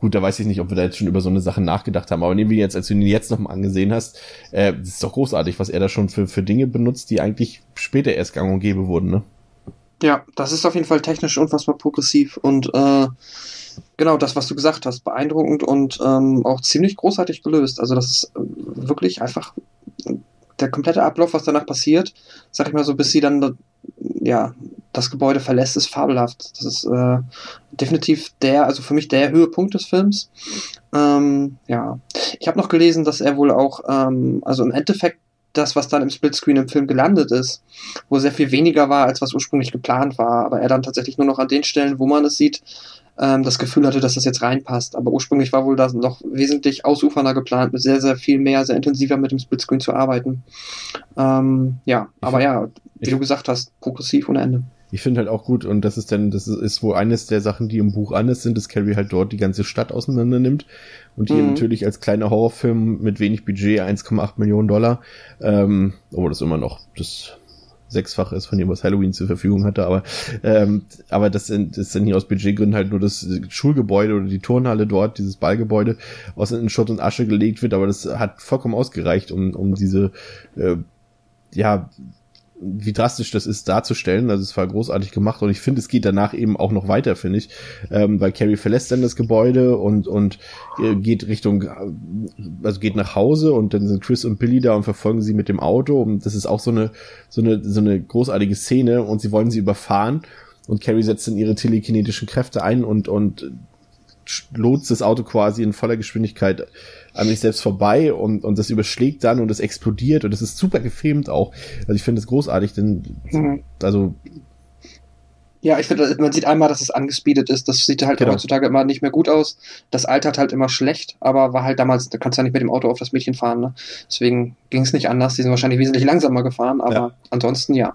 gut, da weiß ich nicht, ob wir da jetzt schon über so eine Sache nachgedacht haben, aber nehmen wir jetzt, als du ihn jetzt noch mal angesehen hast, äh, das ist doch großartig, was er da schon für, für Dinge benutzt, die eigentlich später erst gang und gäbe wurden, ne? Ja, das ist auf jeden Fall technisch unfassbar progressiv und äh, genau das, was du gesagt hast, beeindruckend und ähm, auch ziemlich großartig gelöst. Also das ist äh, wirklich einfach der komplette Ablauf, was danach passiert, sag ich mal so, bis sie dann ja das Gebäude verlässt, ist fabelhaft. Das ist äh, definitiv der, also für mich der Höhepunkt des Films. Ähm, ja, ich habe noch gelesen, dass er wohl auch, ähm, also im Endeffekt das, was dann im Splitscreen im Film gelandet ist, wo sehr viel weniger war, als was ursprünglich geplant war, aber er dann tatsächlich nur noch an den Stellen, wo man es sieht, ähm, das Gefühl hatte, dass das jetzt reinpasst. Aber ursprünglich war wohl das noch wesentlich ausufernder geplant, mit sehr, sehr viel mehr, sehr intensiver mit dem Splitscreen zu arbeiten. Ähm, ja, aber ja, wie du gesagt hast, progressiv ohne Ende ich finde halt auch gut, und das ist dann, das ist wohl eines der Sachen, die im Buch anders sind, dass Carrie halt dort die ganze Stadt auseinander nimmt und hier mhm. natürlich als kleiner Horrorfilm mit wenig Budget 1,8 Millionen Dollar, ähm, obwohl das immer noch das sechsfach ist von dem, was Halloween zur Verfügung hatte, aber ähm, aber das sind das sind hier aus Budgetgründen halt nur das Schulgebäude oder die Turnhalle dort, dieses Ballgebäude, aus in Schutt und Asche gelegt wird, aber das hat vollkommen ausgereicht, um um diese äh, ja wie drastisch das ist darzustellen. Also es war großartig gemacht und ich finde, es geht danach eben auch noch weiter, finde ich, ähm, weil Carrie verlässt dann das Gebäude und und äh, geht Richtung, also geht nach Hause und dann sind Chris und Billy da und verfolgen sie mit dem Auto. Und das ist auch so eine so eine so eine großartige Szene und sie wollen sie überfahren. Und Carrie setzt dann ihre telekinetischen Kräfte ein und und lotst das Auto quasi in voller Geschwindigkeit an sich selbst vorbei und, und das überschlägt dann und es explodiert und es ist super gefilmt auch. Also ich finde es großartig, denn mhm. also ja, ich finde, man sieht einmal, dass es angespeedet ist. Das sieht halt genau. heutzutage immer nicht mehr gut aus. Das altert halt immer schlecht, aber war halt damals, da kannst du ja nicht mit dem Auto auf das Mädchen fahren. Ne? Deswegen ging es nicht anders. Die sind wahrscheinlich wesentlich langsamer gefahren, aber ja. ansonsten ja.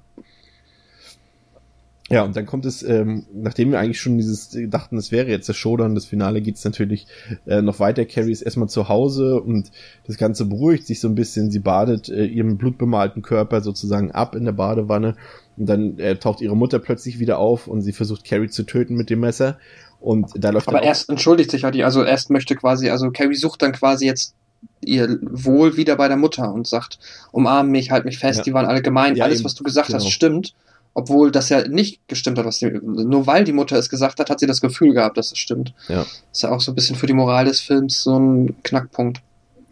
Ja, und dann kommt es, ähm, nachdem wir eigentlich schon dieses dachten, es wäre jetzt der Showdown, das Finale geht's natürlich äh, noch weiter. Carrie ist erstmal zu Hause und das Ganze beruhigt sich so ein bisschen. Sie badet äh, ihren blutbemalten Körper sozusagen ab in der Badewanne und dann äh, taucht ihre Mutter plötzlich wieder auf und sie versucht Carrie zu töten mit dem Messer. Und da läuft Aber erst entschuldigt sich ja die, also erst möchte quasi, also Carrie sucht dann quasi jetzt ihr Wohl wieder bei der Mutter und sagt, umarm mich, halt mich fest, ja. die waren alle gemein, ja, alles, eben. was du gesagt genau. hast, stimmt obwohl das ja nicht gestimmt hat, was die, nur weil die Mutter es gesagt hat, hat sie das Gefühl gehabt, dass es stimmt. Ja. ist ja auch so ein bisschen für die Moral des Films so ein Knackpunkt.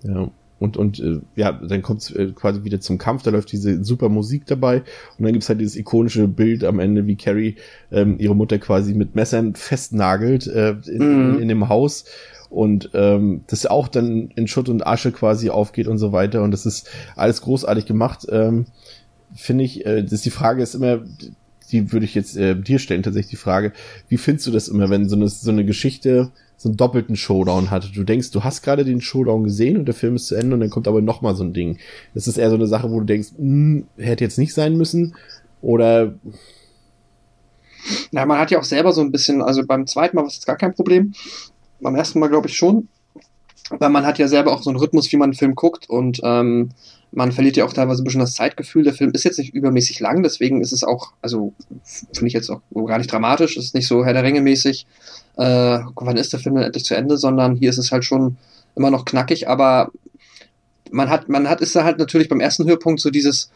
Ja. Und, und äh, ja, dann kommt es äh, quasi wieder zum Kampf, da läuft diese super Musik dabei und dann gibt's halt dieses ikonische Bild am Ende, wie Carrie ähm, ihre Mutter quasi mit Messern festnagelt äh, in, Mhm. in dem Haus und ähm, das auch dann in Schutt und Asche quasi aufgeht und so weiter und das ist alles großartig gemacht, ähm, finde ich. Äh, das die Frage ist immer, die würde ich jetzt äh, dir stellen, tatsächlich die Frage, wie findest du das immer, wenn so eine, so eine Geschichte so einen doppelten Showdown hatte. Du denkst, du hast gerade den Showdown gesehen und der Film ist zu Ende und dann kommt aber noch mal so ein Ding. Das ist eher so eine Sache, wo du denkst, hm, hätte jetzt nicht sein müssen oder Ja, man hat ja auch selber so ein bisschen, also beim zweiten Mal war es jetzt gar kein Problem. Beim ersten Mal glaube ich schon. Weil man hat ja selber auch so einen Rhythmus, wie man einen Film guckt und ähm, man verliert ja auch teilweise ein bisschen das Zeitgefühl. Der Film ist jetzt nicht übermäßig lang, deswegen ist es auch, also finde ich jetzt auch gar nicht dramatisch, es ist nicht so Herr der Ringe mäßig, äh, wann ist der Film denn endlich zu Ende, sondern hier ist es halt schon immer noch knackig, aber man hat, man hat, ist da halt natürlich beim ersten Höhepunkt so dieses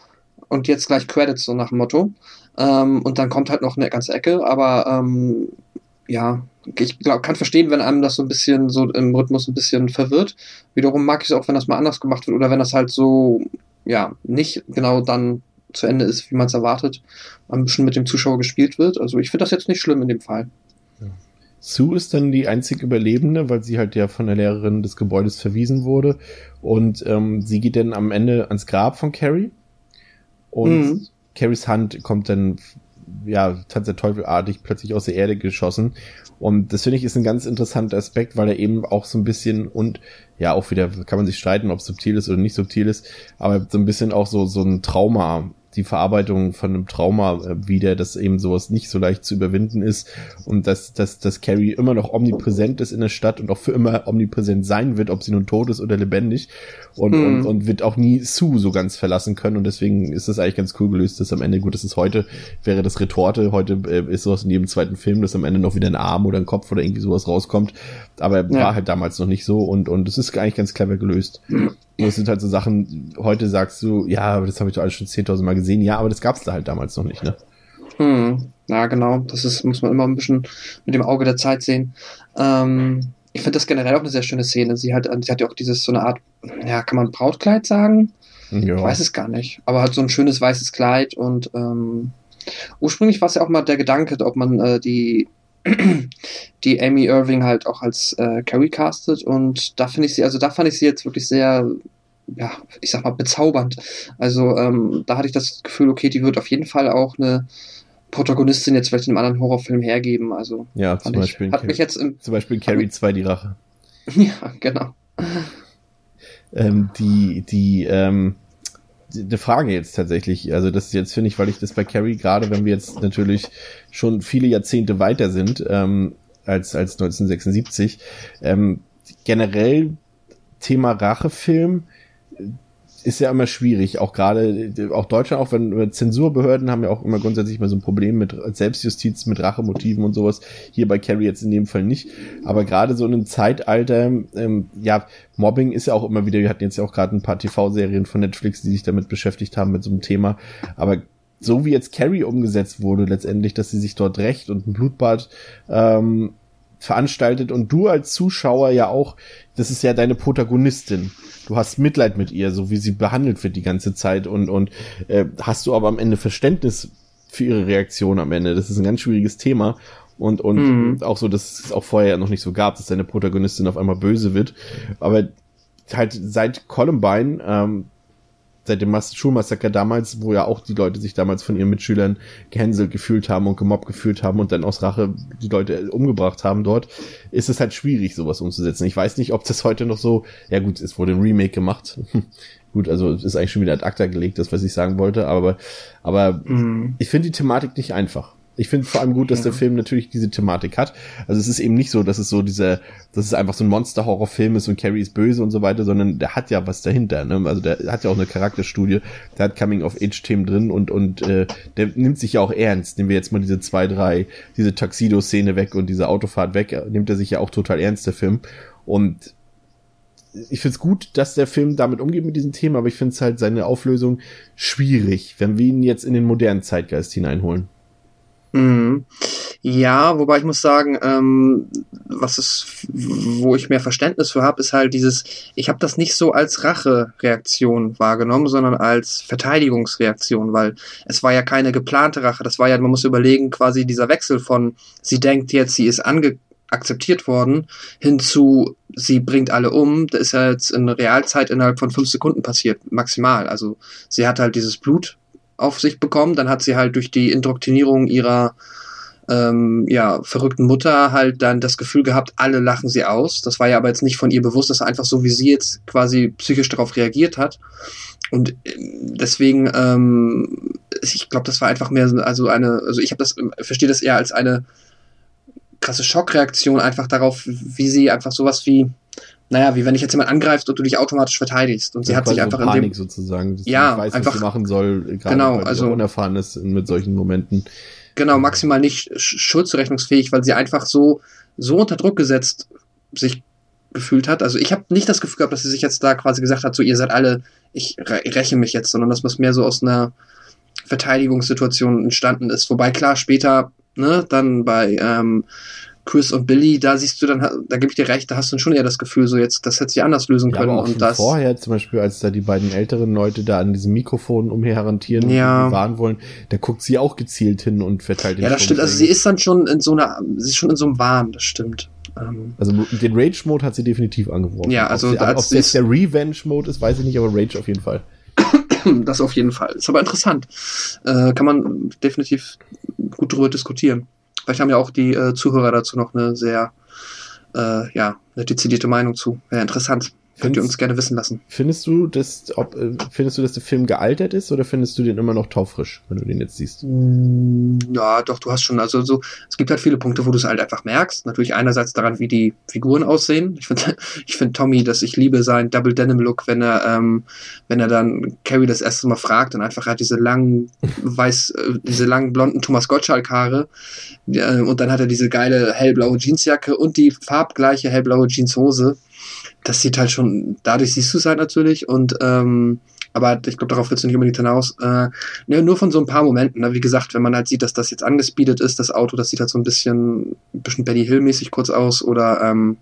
und jetzt gleich Credits, so nach dem Motto. Ähm, und dann kommt halt noch eine ganze Ecke, aber ähm, ja, ich glaub, kann verstehen, wenn einem das so ein bisschen so im Rhythmus ein bisschen verwirrt. Wiederum mag ich es auch, wenn das mal anders gemacht wird oder wenn das halt so, ja, nicht genau dann zu Ende ist, wie man es erwartet, ein bisschen mit dem Zuschauer gespielt wird. Also ich finde das jetzt nicht schlimm in dem Fall. Sue ist dann die einzig Überlebende, weil sie halt ja von der Lehrerin des Gebäudes verwiesen wurde. Und ähm, sie geht dann am Ende ans Grab von Carrie. Und Mhm. Carries Hand kommt dann, ja, Tanz der Teufelartig plötzlich aus der Erde geschossen. Und das finde ich ist ein ganz interessanter Aspekt, weil er eben auch so ein bisschen und ja, auch wieder kann man sich streiten, ob subtil ist oder nicht subtil ist, aber so ein bisschen auch so, so ein Trauma, die Verarbeitung von einem Trauma äh, wieder, dass eben sowas nicht so leicht zu überwinden ist und dass, dass, dass Carrie immer noch omnipräsent ist in der Stadt und auch für immer omnipräsent sein wird, ob sie nun tot ist oder lebendig und, Mhm. und, und wird auch nie Sue so ganz verlassen können und deswegen ist das eigentlich ganz cool gelöst, dass am Ende, gut, das ist heute, wäre das Retorte, heute äh, ist sowas in jedem zweiten Film, dass am Ende noch wieder ein Arm oder ein Kopf oder irgendwie sowas rauskommt, aber Ja. war halt damals noch nicht so und, und es ist eigentlich ganz clever gelöst. Und das sind halt so Sachen, heute sagst du, ja, aber das habe ich doch alles schon 10.000 Mal gesehen. Ja, aber das gab's da halt damals noch nicht, ne? Hm, ja, genau. Das ist, muss man immer ein bisschen mit dem Auge der Zeit sehen. Ähm, ich finde das generell auch eine sehr schöne Szene. Sie hat, sie hat ja auch dieses, so eine Art, ja, kann man Brautkleid sagen? Ja. Ich weiß es gar nicht. Aber hat so ein schönes weißes Kleid und ähm, ursprünglich war es ja auch mal der Gedanke, ob man äh, die die Amy Irving halt auch als äh, Carrie castet und da finde ich sie, also da fand ich sie jetzt wirklich sehr, ja, ich sag mal bezaubernd. Also ähm, da hatte ich das Gefühl, okay, die wird auf jeden Fall auch eine Protagonistin jetzt vielleicht in einem anderen Horrorfilm hergeben. Also ja, zum ich, Beispiel, hat mich jetzt im, zum Beispiel in Carrie 2 die Rache. ja, genau. Ähm, die, die, ähm, die Frage jetzt tatsächlich, also das ist jetzt finde ich, weil ich das bei Carrie, gerade wenn wir jetzt natürlich schon viele Jahrzehnte weiter sind, ähm, als, als 1976, ähm, generell Thema Rachefilm ist ja immer schwierig, auch gerade, auch Deutschland, auch wenn Zensurbehörden haben ja auch immer grundsätzlich mal so ein Problem mit Selbstjustiz, mit Rachemotiven und sowas. Hier bei Carrie jetzt in dem Fall nicht. Aber gerade so in einem Zeitalter, ähm, ja, Mobbing ist ja auch immer wieder, wir hatten jetzt ja auch gerade ein paar TV-Serien von Netflix, die sich damit beschäftigt haben, mit so einem Thema. Aber so wie jetzt Carrie umgesetzt wurde, letztendlich, dass sie sich dort rächt und ein Blutbad ähm, veranstaltet und du als Zuschauer ja auch, das ist ja deine Protagonistin. Du hast Mitleid mit ihr, so wie sie behandelt wird die ganze Zeit und und äh, hast du aber am Ende Verständnis für ihre Reaktion am Ende. Das ist ein ganz schwieriges Thema und und Mhm. auch so, dass es auch vorher noch nicht so gab, dass deine Protagonistin auf einmal böse wird. Aber halt seit Columbine ähm, seit dem Mas- Schulmassaker damals, wo ja auch die Leute sich damals von ihren Mitschülern gehänselt gefühlt haben und gemobbt gefühlt haben und dann aus Rache die Leute umgebracht haben dort, ist es halt schwierig, sowas umzusetzen. Ich weiß nicht, ob das heute noch so, ja gut, es wurde ein Remake gemacht. gut, also es ist eigentlich schon wieder ad acta gelegt, das, was ich sagen wollte, aber, aber Mhm. ich finde die Thematik nicht einfach. Ich finde vor allem gut, dass der Film natürlich diese Thematik hat. Also es ist eben nicht so, dass es so diese, dass es einfach so ein Monster-Horror-Film ist und Carrie ist böse und so weiter, sondern der hat ja was dahinter. Ne? Also der hat ja auch eine Charakterstudie, der hat Coming-of-Age-Themen drin und und äh, der nimmt sich ja auch ernst. Nehmen wir jetzt mal diese zwei, drei, diese Tuxedo-Szene weg und diese Autofahrt weg, nimmt er sich ja auch total ernst, der Film. Und ich finde es gut, dass der Film damit umgeht mit diesem Thema, aber ich finde es halt seine Auflösung schwierig, wenn wir ihn jetzt in den modernen Zeitgeist hineinholen. Mhm. Ja, wobei ich muss sagen, ähm, was ist, wo ich mehr Verständnis für habe, ist halt dieses, ich habe das nicht so als Rache-Reaktion wahrgenommen, sondern als Verteidigungsreaktion, weil es war ja keine geplante Rache, das war ja, man muss überlegen, quasi dieser Wechsel von, sie denkt jetzt, sie ist ange akzeptiert worden, hinzu, sie bringt alle um, das ist ja jetzt in Realzeit innerhalb von fünf Sekunden passiert, maximal. Also sie hat halt dieses Blut auf sich bekommen, dann hat sie halt durch die Indoktrinierung ihrer ähm, ja, verrückten Mutter halt dann das Gefühl gehabt, alle lachen sie aus. Das war ja aber jetzt nicht von ihr bewusst, das war einfach so, wie sie jetzt quasi psychisch darauf reagiert hat. Und äh, deswegen, ähm, ich glaube, das war einfach mehr also eine, also ich habe das, verstehe das eher als eine krasse Schockreaktion einfach darauf, wie sie einfach sowas wie, naja, wie wenn ich jetzt jemand angreifst und du dich automatisch verteidigst. Und sie ja, hat sich einfach Panik in dem, sozusagen, ja, weiß, einfach, was sie machen soll, gerade genau, weil also, unerfahren ist mit solchen Momenten. Genau, maximal nicht schuldzurechnungsfähig, weil sie einfach so, so unter Druck gesetzt sich gefühlt hat. Also ich habe nicht das Gefühl gehabt, dass sie sich jetzt da quasi gesagt hat, so ihr seid alle, ich räche mich jetzt, sondern dass was mehr so aus einer Verteidigungssituation entstanden ist. Wobei klar, später, ne, dann bei ähm, Chris und Billy, da siehst du dann, da gebe ich dir recht, da hast du schon eher das Gefühl, so jetzt, das hätte sie anders lösen Ja, können. aber auch und das, vorher, zum Beispiel, als da die beiden älteren Leute da an diesem Mikrofon umherhantieren Ja. und warnen wollen, da guckt sie auch gezielt hin und verteilt den ja, das stimmt. Also sie ist dann schon in so einer, sie ist schon in so einem Wahn, das stimmt. Ähm, Also den Rage-Mode hat sie definitiv angeworfen. Ja, also ob, sie, ob der Revenge-Mode ist, weiß ich nicht, aber Rage auf jeden Fall. das auf jeden Fall. Ist aber interessant. Äh, kann man definitiv gut drüber diskutieren. Vielleicht haben ja auch die äh, Zuhörer dazu noch eine sehr, äh, ja, eine dezidierte Meinung zu. Wäre interessant. Könnt ihr uns gerne wissen lassen. Findest du, dass, ob, äh, findest du, dass der Film gealtert ist oder findest du den immer noch taufrisch, wenn du den jetzt siehst? Ja, doch, du hast schon, also so, es gibt halt viele Punkte, wo du es halt einfach merkst. Natürlich einerseits daran, wie die Figuren aussehen. Ich finde, ich finde Tommy, dass ich liebe seinen Double Denim Look, wenn er, ähm, wenn er dann Carrie das erste Mal fragt und einfach hat diese langen, weiß, äh, diese langen blonden Thomas Gottschalk Haare. Äh, und dann hat er diese geile hellblaue Jeansjacke und die farbgleiche hellblaue Jeanshose. Das sieht halt schon, dadurch siehst du es halt natürlich und, ähm, aber ich glaube, darauf willst du nicht unbedingt hinaus. Äh, Ne, nur von so ein paar Momenten. Ne? Wie gesagt, wenn man halt sieht, dass das jetzt angespeedet ist, das Auto, das sieht halt so ein bisschen, ein bisschen Benny Hill-mäßig kurz aus oder ähm,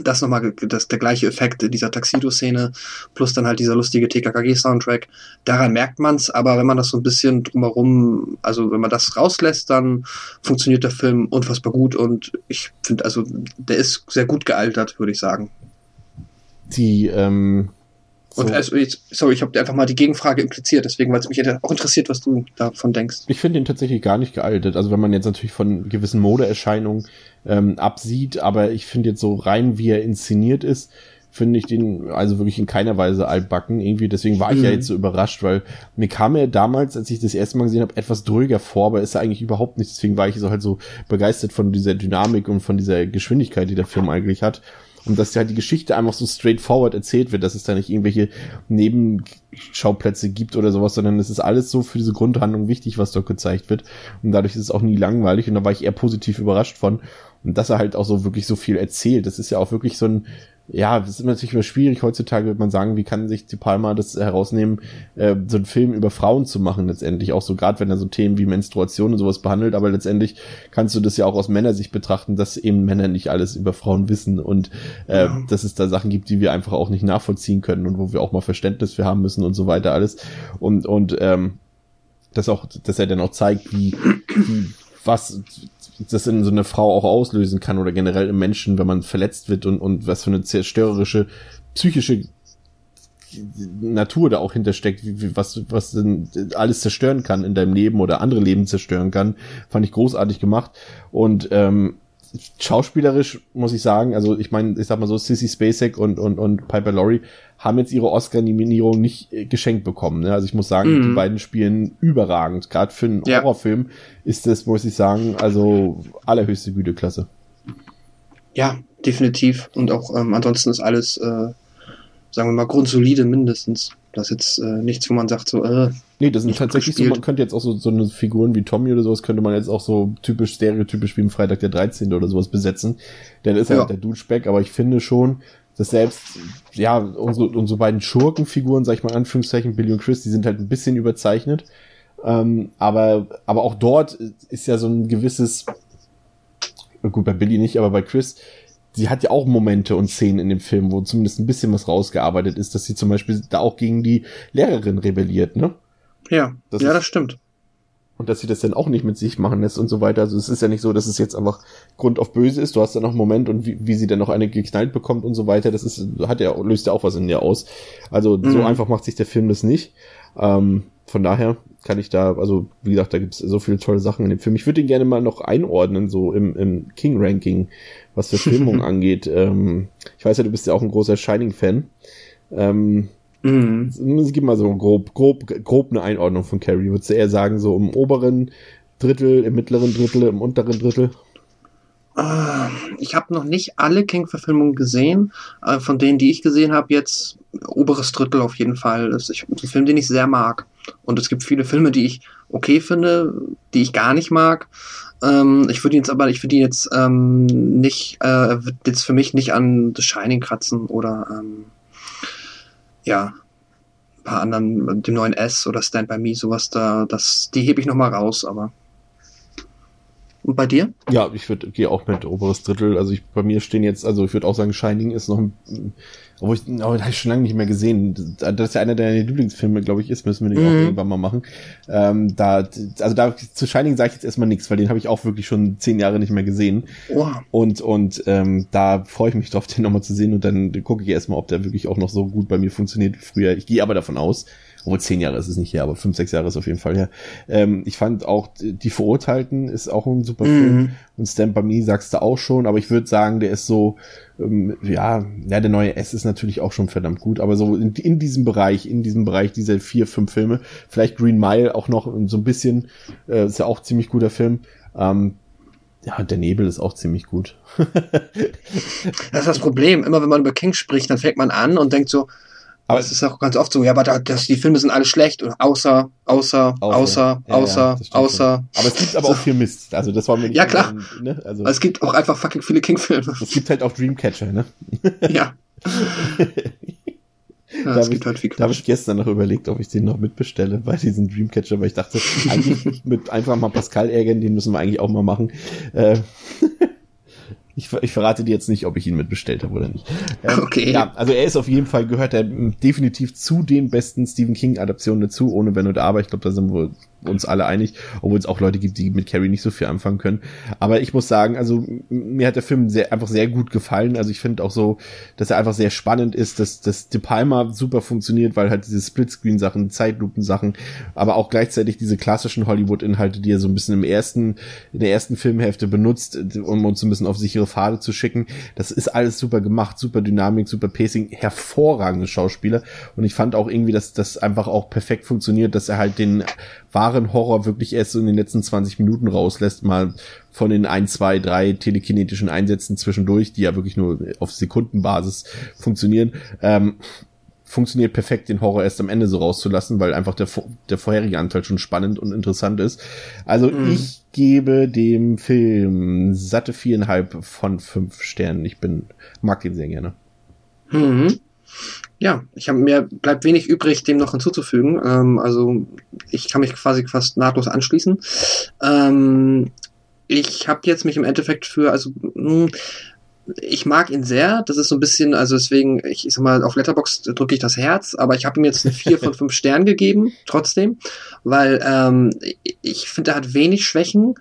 das nochmal, das, der gleiche Effekt in dieser Taxido-Szene, plus dann halt dieser lustige TKKG-Soundtrack. Daran merkt man's, aber wenn man das so ein bisschen drumherum, also wenn man das rauslässt, dann funktioniert der Film unfassbar gut und ich finde, also der ist sehr gut gealtert, würde ich sagen. Die, ähm, so, Und also jetzt, sorry, ich habe dir einfach mal die Gegenfrage impliziert, deswegen, weil es mich auch interessiert, was du davon denkst. ich finde den tatsächlich gar nicht gealtert. Also wenn man jetzt natürlich von gewissen Modeerscheinungen ähm, absieht, aber ich finde jetzt so rein, wie er inszeniert ist, finde ich den also wirklich in keiner Weise altbacken. Irgendwie, deswegen war ich ja Mhm. jetzt so überrascht, weil mir kam er damals, als ich das erste Mal gesehen habe, etwas dröger vor, aber ist er eigentlich überhaupt nicht. Deswegen war ich so halt so begeistert von dieser Dynamik und von dieser Geschwindigkeit, die der Film eigentlich hat. Und dass halt die Geschichte einfach so straightforward erzählt wird, dass es da nicht irgendwelche Nebenschauplätze gibt oder sowas, sondern es ist alles so für diese Grundhandlung wichtig, was dort gezeigt wird. Und dadurch ist es auch nie langweilig und da war ich eher positiv überrascht von. Und dass er halt auch so wirklich so viel erzählt. Das ist ja auch wirklich so ein, ja, das ist natürlich immer schwierig. Heutzutage wird man sagen, wie kann sich die Palma das herausnehmen, äh, so einen Film über Frauen zu machen letztendlich. Auch so gerade, wenn er so Themen wie Menstruation und sowas behandelt. Aber letztendlich kannst du das ja auch aus Männersicht betrachten, dass eben Männer nicht alles über Frauen wissen und äh, Ja. dass es da Sachen gibt, die wir einfach auch nicht nachvollziehen können und wo wir auch mal Verständnis für haben müssen und so weiter alles. Und, und ähm, dass auch, dass er dann auch zeigt, wie, wie was das in so eine Frau auch auslösen kann oder generell im Menschen, wenn man verletzt wird und, und was für eine zerstörerische psychische Natur da auch hintersteckt, wie, was, was denn alles zerstören kann in deinem Leben oder andere Leben zerstören kann, fand ich großartig gemacht. Und ähm, schauspielerisch muss ich sagen, also ich meine, ich sag mal so, Sissy Spacek und, und, und Piper Laurie haben jetzt ihre Oscar-Nominierung nicht äh, geschenkt bekommen. Ne? Also ich muss sagen, Mhm. die beiden spielen überragend. Gerade für einen Ja. Horrorfilm ist das, muss ich sagen, also allerhöchste Güteklasse. Ja, definitiv. Und auch ähm, ansonsten ist alles, äh, sagen wir mal, grundsolide mindestens. Das ist jetzt äh, nichts, wo man sagt, so, äh, Nee, das sind tatsächlich so, gespielt. man könnte jetzt auch so, so eine Figuren wie Tommy oder sowas, könnte man jetzt auch so typisch, stereotypisch wie im Freitag der 13. oder sowas besetzen. Denn ist Ja. halt der Douchebag, aber ich finde schon, dass selbst, ja, unsere, unsere beiden Schurkenfiguren, sag ich mal in Anführungszeichen, Billy und Chris, die sind halt ein bisschen überzeichnet. Ähm, aber, aber auch dort ist ja so ein gewisses, gut, bei Billy nicht, aber bei Chris, sie hat ja auch Momente und Szenen in dem Film, wo zumindest ein bisschen was rausgearbeitet ist, dass sie zum Beispiel da auch gegen die Lehrerin rebelliert, ne? Ja, Das ja, ist- das stimmt. Und dass sie das dann auch nicht mit sich machen lässt und so weiter. Also es ist ja nicht so, dass es jetzt einfach Grund auf böse ist. Du hast dann noch einen Moment und wie, wie sie dann noch eine geknallt bekommt und so weiter. Das ist, hat ja, löst ja auch was in ihr aus. Also so Mhm. einfach macht sich der Film das nicht. Ähm, von daher kann ich da, also wie gesagt, da gibt's so viele tolle Sachen in dem Film. Ich würde ihn gerne mal noch einordnen, so im, im King-Ranking, was Verfilmung angeht. Ähm, ich weiß ja, du bist ja auch ein großer Shining-Fan. Ähm, Mhm. Gib mal so grob, grob, grob eine Einordnung von Carrie. Würdest du eher sagen, so im oberen Drittel, im mittleren Drittel, im unteren Drittel? Ah, Ich habe noch nicht alle King-Verfilmungen gesehen. Äh, Von denen, die ich gesehen habe, jetzt oberes Drittel auf jeden Fall. Das ist ein Film, den ich sehr mag. Und es gibt viele Filme, die ich okay finde, die ich gar nicht mag. Ähm, ich würde jetzt aber, ich würde jetzt ähm, nicht, äh, jetzt für mich nicht an The Shining kratzen oder ähm, ja, ein paar anderen, dem neuen S oder Stand By Me, sowas da, das, die hebe ich noch mal raus, aber. Und bei dir? Ja, ich würde gehe auch mit oberes Drittel. Also ich bei mir stehen jetzt, also ich würde auch sagen, Shining ist noch ein, obwohl ich, da habe ich schon lange nicht mehr gesehen. Das ist ja einer deiner Lieblingsfilme, glaube ich, ist, müssen wir den auch Mhm. irgendwann mal machen. Ähm, da, also da zu Shining sage ich jetzt erstmal nichts, weil den habe ich auch wirklich schon zehn Jahre nicht mehr gesehen. Oh, Und, und ähm, da freue ich mich drauf, den nochmal zu sehen und dann gucke ich erstmal, ob der wirklich auch noch so gut bei mir funktioniert wie früher. Ich gehe aber davon aus, obwohl zehn Jahre ist es nicht her, aber fünf, sechs Jahre ist auf jeden Fall her. Ähm, ich fand auch Die Verurteilten ist auch ein super Film Mhm. und Stand By Me sagst du auch schon, aber ich würde sagen, der ist so, ähm, ja, ja, der neue S ist natürlich auch schon verdammt gut, aber so in, in diesem Bereich, in diesem Bereich dieser vier, fünf Filme, vielleicht Green Mile auch noch so ein bisschen, äh, ist ja auch ein ziemlich guter Film. Ähm, ja, der Nebel ist auch ziemlich gut. Das ist das Problem. Immer wenn man über King spricht, dann fängt man an und denkt so, aber es ist auch ganz oft so, ja, aber da, das, die Filme sind alle schlecht und außer, außer, außer, Ja, außer, ja, außer. Aber es gibt aber auch viel Mist. Also das war mir nicht Ja, klar. Ne? Also, Aber es gibt auch einfach fucking viele King-Filme. es gibt halt auch Dreamcatcher, ne? ja. ja Da es hab gibt halt viel Da habe Quatsch. ich gestern noch überlegt, ob ich den noch mitbestelle bei diesem Dreamcatcher, weil ich dachte, eigentlich mit einfach mal Pascal ärgern, den müssen wir eigentlich auch mal machen. Äh, ich, ich verrate dir jetzt nicht, ob ich ihn mitbestellt habe oder nicht. Ähm, Okay. Ja, also er ist auf jeden Fall, gehört er definitiv zu den besten Stephen King-Adaptionen dazu, ohne Wenn und Aber. Ich glaube, da sind wir uns alle einig, obwohl es auch Leute gibt, die mit Carrie nicht so viel anfangen können. Aber ich muss sagen, also mir hat der Film sehr, einfach sehr gut gefallen. Also ich finde auch so, dass er einfach sehr spannend ist, dass, dass De Palma super funktioniert, weil halt diese Splitscreen-Sachen, Zeitlupen-Sachen, aber auch gleichzeitig diese klassischen Hollywood-Inhalte, die er so ein bisschen im ersten, in der ersten Filmhälfte benutzt, um uns ein bisschen auf sichere Pfade zu schicken. Das ist alles super gemacht, super Dynamik, super Pacing, hervorragende Schauspieler. Und ich fand auch irgendwie, dass das einfach auch perfekt funktioniert, dass er halt den wahren Horror wirklich erst so in den letzten 20 Minuten rauslässt, mal von den ein, zwei, drei telekinetischen Einsätzen zwischendurch, die ja wirklich nur auf Sekundenbasis funktionieren. Ähm, funktioniert perfekt, den Horror erst am Ende so rauszulassen, weil einfach der, der vorherige Anteil schon spannend und interessant ist. Also Mhm. ich gebe dem Film satte viereinhalb von fünf Sternen. Ich bin, mag den sehr gerne. Mhm. Ja, ich habe mir bleibt wenig übrig, dem noch hinzuzufügen. Ähm, also ich kann mich quasi fast nahtlos anschließen. Ähm, ich habe jetzt mich im Endeffekt für, also mh, ich mag ihn sehr. Das ist so ein bisschen, also deswegen, ich, ich sag mal, auf Letterbox drücke ich das Herz, aber ich habe ihm jetzt eine 4 von 5 Sternen gegeben, trotzdem, weil ähm, ich finde, er hat wenig Schwächen,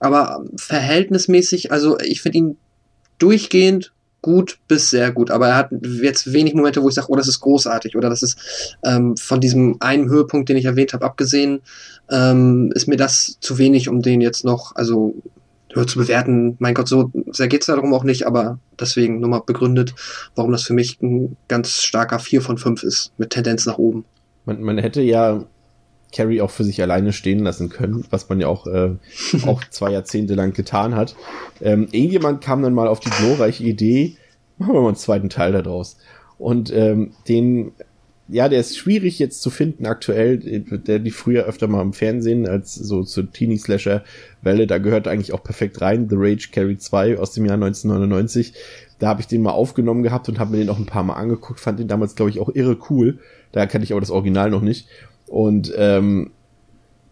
aber verhältnismäßig, also ich finde ihn durchgehend gut bis sehr gut, aber er hat jetzt wenig Momente, wo ich sage, oh, das ist großartig oder das ist ähm, von diesem einen Höhepunkt, den ich erwähnt habe, abgesehen, ähm, ist mir das zu wenig, um den jetzt noch, also höher zu bewerten. Mein Gott, so sehr geht's darum auch nicht, aber deswegen nochmal begründet, warum das für mich ein ganz starker 4 von 5 ist, mit Tendenz nach oben. Man, man hätte ja Carrie auch für sich alleine stehen lassen können, was man ja auch, äh, auch zwei Jahrzehnte lang getan hat. Ähm, irgendjemand kam dann mal auf die glorreiche Idee, machen wir mal einen zweiten Teil daraus. Und ähm, den ja, der ist schwierig jetzt zu finden aktuell. Der lief früher öfter mal im Fernsehen als so zur Teenie-Slasher-Welle. Da gehört eigentlich auch perfekt rein. The Rage Carry 2 aus dem Jahr 1999. Da habe ich den mal aufgenommen gehabt und habe mir den auch ein paar Mal angeguckt. Fand den damals, glaube ich, auch irre cool. Da kannte ich aber das Original noch nicht. Und ähm,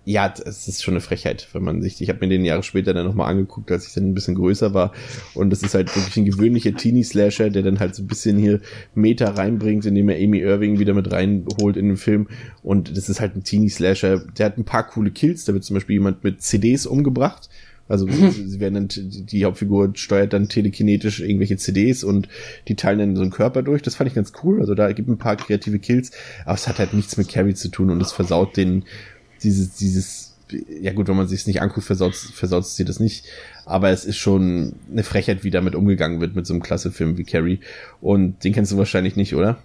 ja, es ist schon eine Frechheit, wenn man sich, ich habe mir den Jahre später dann nochmal angeguckt, als ich dann ein bisschen größer war. Und das ist halt wirklich ein gewöhnlicher Teenie-Slasher, der dann halt so ein bisschen hier Meta reinbringt, indem er Amy Irving wieder mit reinholt in den Film. Und das ist halt ein Teenie-Slasher, der hat ein paar coole Kills, da wird zum Beispiel jemand mit CDs umgebracht, also sie werden dann, die Hauptfigur steuert dann telekinetisch irgendwelche CDs und die teilen dann so einen Körper durch. Das fand ich ganz cool. Also da gibt ein paar kreative Kills, aber es hat halt nichts mit Carrie zu tun und es versaut den dieses, dieses, ja gut, wenn man sich es nicht anguckt, versaut, versaut sie das nicht. Aber es ist schon eine Frechheit, wie damit umgegangen wird mit so einem klasse Film wie Carrie. Und den kennst du wahrscheinlich nicht, oder?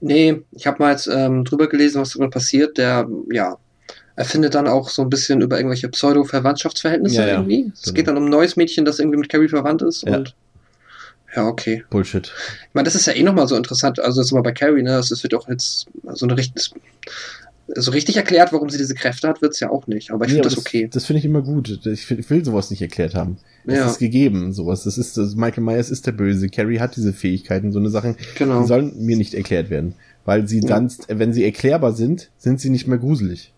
Nee, ich habe mal jetzt ähm, drüber gelesen, was damit passiert. Der, ja, erfindet dann auch so ein bisschen über irgendwelche Pseudo-Verwandtschaftsverhältnisse ja, ja, irgendwie. Es genau. geht dann um ein neues Mädchen, das irgendwie mit Carrie verwandt ist ja. und ja, okay. Bullshit. Ich meine, das ist ja eh nochmal so interessant. Also jetzt mal bei Carrie, ne? Das wird auch jetzt so eine richtig, so richtig erklärt, warum sie diese Kräfte hat, wird's ja auch nicht. Aber ich ja, finde das, das okay. Das finde ich immer gut. Ich, ich, will sowas nicht erklärt haben. Es ja. ist gegeben, sowas. Das ist, das, Michael Myers ist der Böse. Carrie hat diese Fähigkeiten. So eine Sachen, genau. die sollen mir nicht erklärt werden. Weil sie ja. dann, wenn sie erklärbar sind, sind sie nicht mehr gruselig.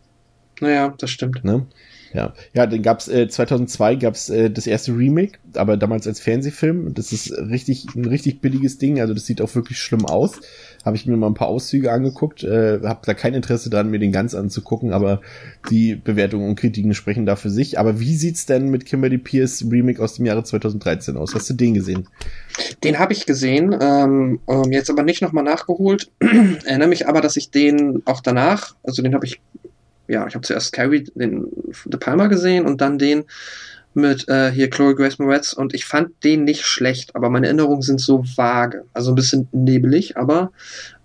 Naja, das stimmt. Ne? Ja, ja, dann gab's äh, 2002 gab's äh, das erste Remake, aber damals als Fernsehfilm. Das ist richtig ein richtig billiges Ding, also das sieht auch wirklich schlimm aus. Habe ich mir mal ein paar Auszüge angeguckt, äh, habe da kein Interesse dran, mir den ganz anzugucken, aber die Bewertungen und Kritiken sprechen da für sich. Aber wie sieht's denn mit Kimberly Pierce Remake aus dem Jahre 2013 aus? Hast du den gesehen? Den habe ich gesehen, ähm, ähm, jetzt aber nicht nochmal nachgeholt. Erinnere mich aber, dass ich den auch danach, also den habe ich ja, ich habe zuerst Carrie, den De Palma gesehen und dann den mit äh, hier Chloe Grace Moretz und ich fand den nicht schlecht, aber meine Erinnerungen sind so vage, also ein bisschen nebelig, aber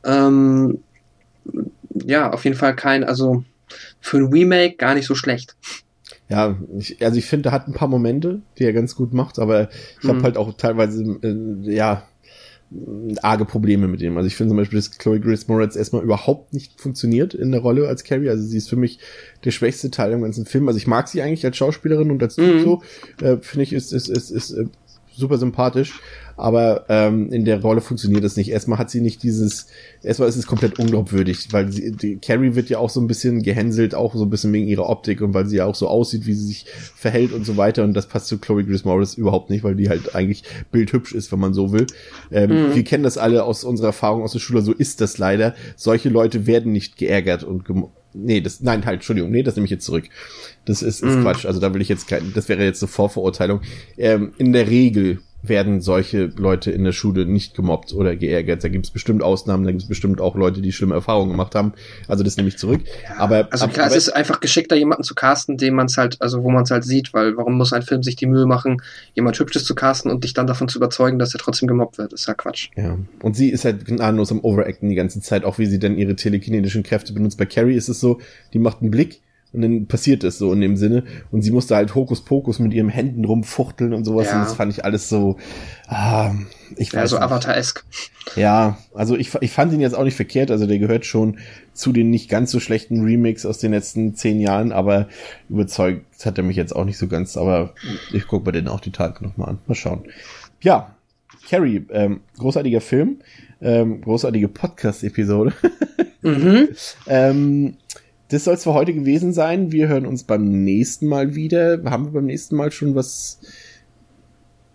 ähm, ja, auf jeden Fall kein, also für ein Remake gar nicht so schlecht. Ja, ich, also ich finde, er hat ein paar Momente, die er ganz gut macht, aber ich mhm. habe halt auch teilweise, äh, ja, arge Probleme mit dem. Also ich finde zum Beispiel, dass Chloe Grace Moretz erstmal überhaupt nicht funktioniert in der Rolle als Carrie. Also sie ist für mich der schwächste Teil im ganzen Film. Also ich mag sie eigentlich als Schauspielerin und als mhm. so, äh, finde ich, ist, ist, ist, ist, ist äh, super sympathisch aber ähm, in der Rolle funktioniert das nicht. Erstmal hat sie nicht dieses, erstmal ist es komplett unglaubwürdig, weil sie, die, Carrie wird ja auch so ein bisschen gehänselt, auch so ein bisschen wegen ihrer Optik und weil sie ja auch so aussieht, wie sie sich verhält und so weiter und das passt zu Chloe Grace Morris überhaupt nicht, weil die halt eigentlich bildhübsch ist, wenn man so will. Ähm, mhm. Wir kennen das alle aus unserer Erfahrung aus der Schule, so ist das leider. Solche Leute werden nicht geärgert und Nee, das, nein, halt, Entschuldigung, nee, das nehme ich jetzt zurück. Das ist, ist mm. Quatsch. Also da will ich jetzt kein, das wäre jetzt eine Vorverurteilung. Ähm, in der Regel werden solche Leute in der Schule nicht gemobbt oder geärgert. Da gibt es bestimmt Ausnahmen, da gibt es bestimmt auch Leute, die schlimme Erfahrungen gemacht haben. Also das nehme ich zurück. Ja, aber also klar, aber, es ist einfach geschickter, jemanden zu casten, dem man es halt, also wo man es halt sieht, weil warum muss ein Film sich die Mühe machen, jemand Hübsches zu casten und dich dann davon zu überzeugen, dass er trotzdem gemobbt wird? Das ist ja Quatsch. Ja. Und sie ist halt gnadenlos am Overacten die ganze Zeit, auch wie sie dann ihre telekinetischen Kräfte benutzt. Bei Carrie ist es so, die macht einen Blick und dann passiert es so in dem Sinne. Und sie musste halt Hokuspokus mit ihren Händen rumfuchteln und sowas. Ja. Und das fand ich alles so, ah, ich weiß. Ja, so Avatar-esk. Ja, also ich, ich fand ihn jetzt auch nicht verkehrt. Also der gehört schon zu den nicht ganz so schlechten Remakes aus den letzten zehn Jahren. Aber überzeugt hat er mich jetzt auch nicht so ganz. Aber ich gucke mir den auch die Tage nochmal an. Mal schauen. Ja, Carrie, ähm, großartiger Film. Ähm, großartige Podcast-Episode. mhm. ähm, das soll es für heute gewesen sein. Wir hören uns beim nächsten Mal wieder. Haben wir beim nächsten Mal schon was?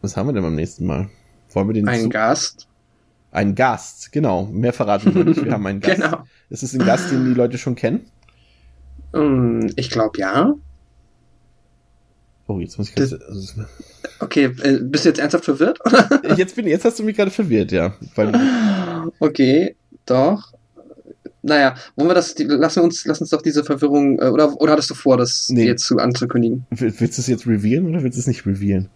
Was haben wir denn beim nächsten Mal? Wollen wir den Ein Gast? Ein Gast, genau. Mehr verraten wir nicht. Wir haben einen Gast. genau. Ist es ein Gast, den die Leute schon kennen? Um, ich glaube ja. Oh, jetzt muss ich das, also, Okay, äh, bist du jetzt ernsthaft verwirrt? jetzt bin jetzt hast du mich gerade verwirrt, ja. Okay, doch naja, wollen wir das, lassen wir uns, lass uns doch diese Verwirrung, äh, oder, oder hattest du vor, das nee. jetzt zu anzukündigen? Willst du es jetzt revealen oder willst du es nicht revealen?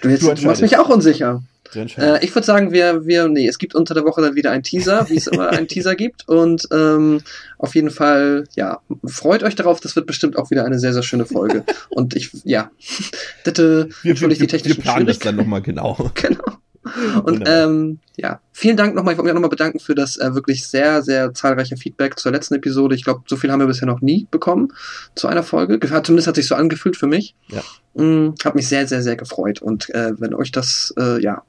Du, jetzt, du, du machst mich auch unsicher. Äh, ich würde sagen, wir, wir, nee, es gibt unter der Woche dann wieder einen Teaser, wie es immer einen Teaser gibt. Und ähm, auf jeden Fall, ja, freut euch darauf, das wird bestimmt auch wieder eine sehr, sehr schöne Folge. Und ich, ja, bitte, wir, wir, die technischen wir planen das dann nochmal genau. genau. Und ähm, ja, vielen Dank nochmal. Ich wollte mich auch nochmal bedanken für das äh, wirklich sehr, sehr zahlreiche Feedback zur letzten Episode. Ich glaube, so viel haben wir bisher noch nie bekommen zu einer Folge. Zumindest hat sich so angefühlt für mich. Ja. Mm, hat mich sehr, sehr, sehr gefreut. Und äh, wenn euch das, äh, ja,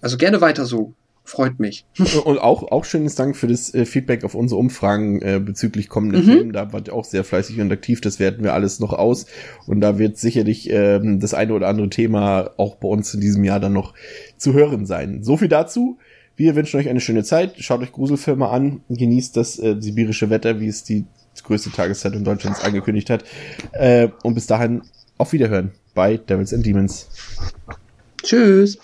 also gerne weiter so. Freut mich. Und auch, auch schönes Dank für das äh, Feedback auf unsere Umfragen äh, bezüglich kommenden Mhm. Filmen. Da wart ihr auch sehr fleißig und aktiv. Das werten wir alles noch aus. Und da wird sicherlich ähm, das eine oder andere Thema auch bei uns in diesem Jahr dann noch zu hören sein. So viel dazu. Wir wünschen euch eine schöne Zeit. Schaut euch Gruselfilme an. Genießt das äh, sibirische Wetter, wie es die größte Tageszeitung Deutschlands angekündigt hat. Äh, und bis dahin auf Wiederhören bei Devils and Demons. Tschüss.